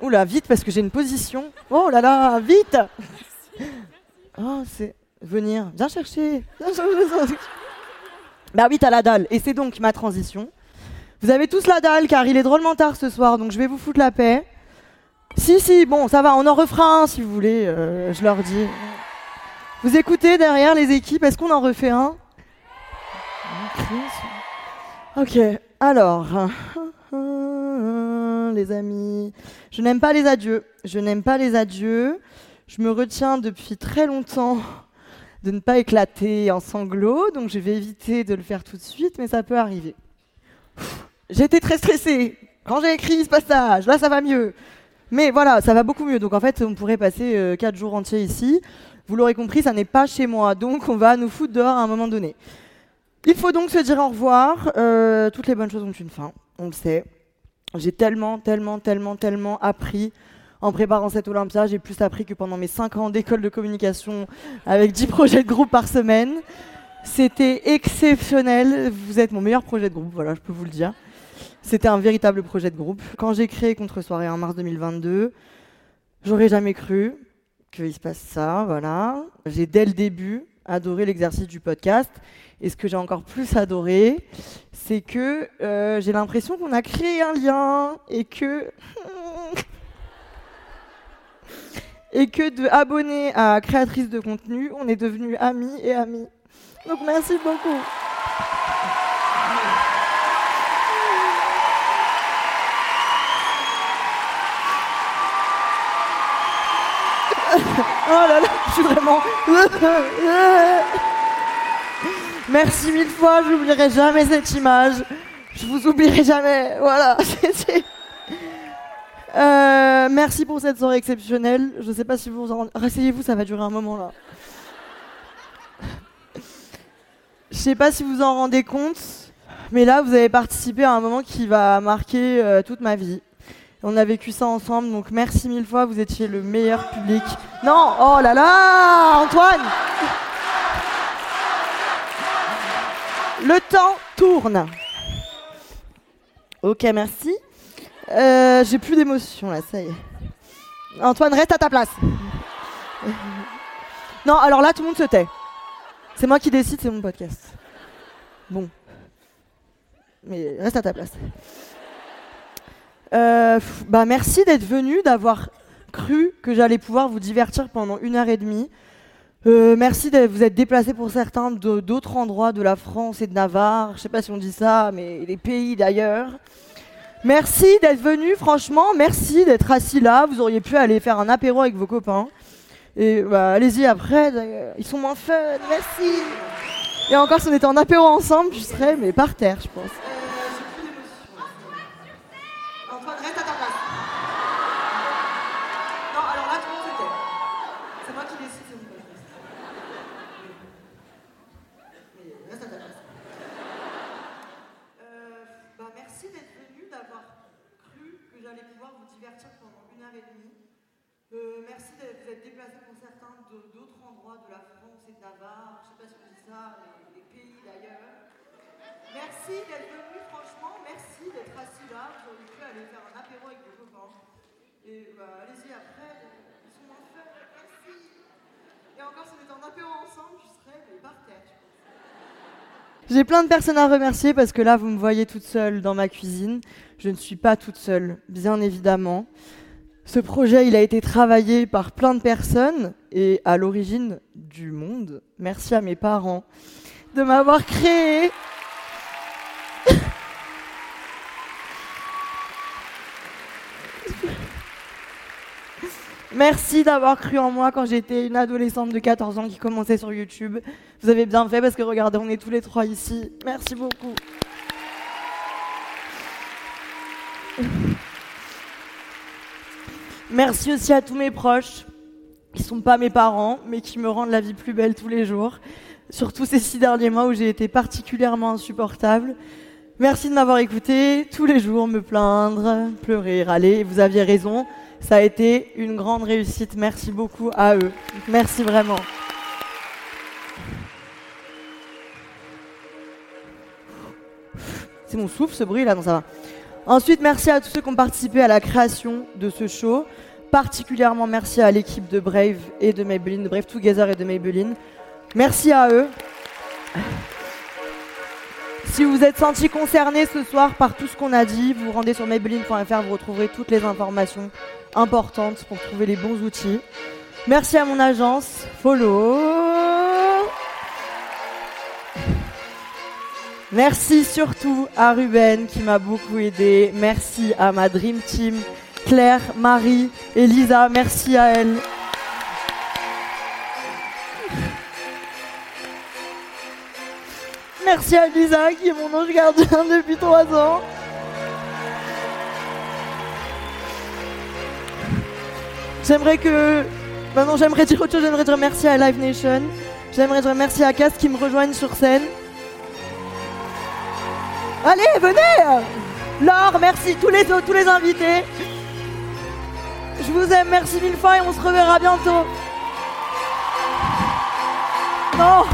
Oula, vite, parce que j'ai une position. Oh là là, vite Oh, c'est. Venir. Viens chercher. Viens chercher. Bah oui, t'as la dalle. Et c'est donc ma transition. Vous avez tous la dalle car il est drôlement tard ce soir, donc je vais vous foutre la paix. Si, si, bon, ça va, on en refera un si vous voulez, euh, je leur dis. Vous écoutez derrière les équipes, est-ce qu'on en refait un? Ok, alors, les amis, je n'aime pas les adieux. Je n'aime pas les adieux. Je me retiens depuis très longtemps de ne pas éclater en sanglots, donc je vais éviter de le faire tout de suite, mais ça peut arriver. J'étais très stressée quand j'ai écrit ce passage. Là, ça va mieux. Mais voilà, ça va beaucoup mieux. Donc en fait, on pourrait passer euh, quatre jours entiers ici. Vous l'aurez compris, ça n'est pas chez moi. Donc on va nous foutre dehors à un moment donné. Il faut donc se dire au revoir. Euh, toutes les bonnes choses ont une fin. On le sait. J'ai tellement, tellement, tellement, tellement appris en préparant cette Olympia. J'ai plus appris que pendant mes 5 ans d'école de communication avec 10 projets de groupe par semaine. C'était exceptionnel. Vous êtes mon meilleur projet de groupe, voilà, je peux vous le dire. C'était un véritable projet de groupe. Quand j'ai créé Contre-soirée en mars 2022, j'aurais jamais cru qu'il se passe ça, voilà. J'ai dès le début adoré l'exercice du podcast. Et ce que j'ai encore plus adoré, c'est que euh, j'ai l'impression qu'on a créé un lien et que et que de abonnés à créatrice de contenu, on est devenus amis et amis. Donc merci beaucoup. Oh là là, je suis vraiment. Merci mille fois, je n'oublierai jamais cette image. Je vous oublierai jamais. Voilà, c'était. Euh, merci pour cette soirée exceptionnelle. Je ne sais pas si vous vous en... vous, ça va durer un moment là. Je ne sais pas si vous en rendez compte, mais là, vous avez participé à un moment qui va marquer euh, toute ma vie. On a vécu ça ensemble, donc merci mille fois, vous étiez le meilleur public. Non, oh là là, Antoine Le temps tourne. Ok, merci. Euh, J'ai plus d'émotion là, ça y est. Antoine, reste à ta place. Non, alors là, tout le monde se tait. C'est moi qui décide, c'est mon podcast. Bon. Mais reste à ta place. Euh, bah merci d'être venu, d'avoir cru que j'allais pouvoir vous divertir pendant une heure et demie. Euh, merci de vous être déplacé pour certains d'autres endroits de la France et de Navarre. Je sais pas si on dit ça, mais les pays d'ailleurs. Merci d'être venu, franchement. Merci d'être assis là. Vous auriez pu aller faire un apéro avec vos copains. Et bah, allez-y après, ils sont moins fun. Merci. Et encore, si on était en apéro ensemble, je serais mais par terre, je pense. Antoine, reste à ta place. Non, alors là, tout le monde se tait. C'est moi qui décide, c'est mon podcast. Mais reste à ta place. Euh, bah, merci d'être venu, d'avoir cru que j'allais pouvoir vous divertir pendant une heure et demie. Euh, merci de vous être déplacé pour certains d'autres endroits de la France et de Navarre. Je sais pas si on dit ça, les, les pays d'ailleurs. Merci d'être venu, franchement. Merci d'être assis là. Auriez pu aller faire un apéro avec vos copains. Et bah, allez-y après, ils sont moins fun. Merci. Et encore, si on était en apéro ensemble, je serais mais par terre. J'ai plein de personnes à remercier parce que là, vous me voyez toute seule dans ma cuisine. Je ne suis pas toute seule, bien évidemment. Ce projet, il a été travaillé par plein de personnes et à l'origine du monde. Merci à mes parents de m'avoir créé. Merci d'avoir cru en moi quand j'étais une adolescente de 14 ans qui commençait sur YouTube. Vous avez bien fait parce que regardez, on est tous les trois ici. Merci beaucoup. Merci aussi à tous mes proches, qui sont pas mes parents, mais qui me rendent la vie plus belle tous les jours. Surtout ces six derniers mois où j'ai été particulièrement insupportable. Merci de m'avoir écouté tous les jours, me plaindre, pleurer, râler. Vous aviez raison, ça a été une grande réussite. Merci beaucoup à eux. Merci vraiment. C'est mon souffle ce bruit là, non ça va. Ensuite, merci à tous ceux qui ont participé à la création de ce show. Particulièrement merci à l'équipe de Brave et de Maybelline, de Brave Together et de Maybelline. Merci à eux. Si vous êtes senti concerné ce soir par tout ce qu'on a dit, vous vous rendez sur maybelline.fr, vous retrouverez toutes les informations importantes pour trouver les bons outils. Merci à mon agence, Follow. Merci surtout à Ruben qui m'a beaucoup aidé. Merci à ma Dream Team, Claire, Marie, Elisa. Merci à elle. Merci à Lisa qui est mon ange gardien depuis trois ans. J'aimerais que. Bah non, j'aimerais dire autre chose. J'aimerais dire merci à Live Nation. J'aimerais dire merci à Cass qui me rejoignent sur scène. Allez, venez Laure, merci tous les tous les invités. Je vous aime, merci mille fois et on se reverra bientôt. Non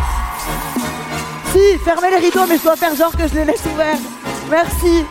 Si, fermez les rideaux, mais je dois faire genre que je les laisse ouverts. Merci.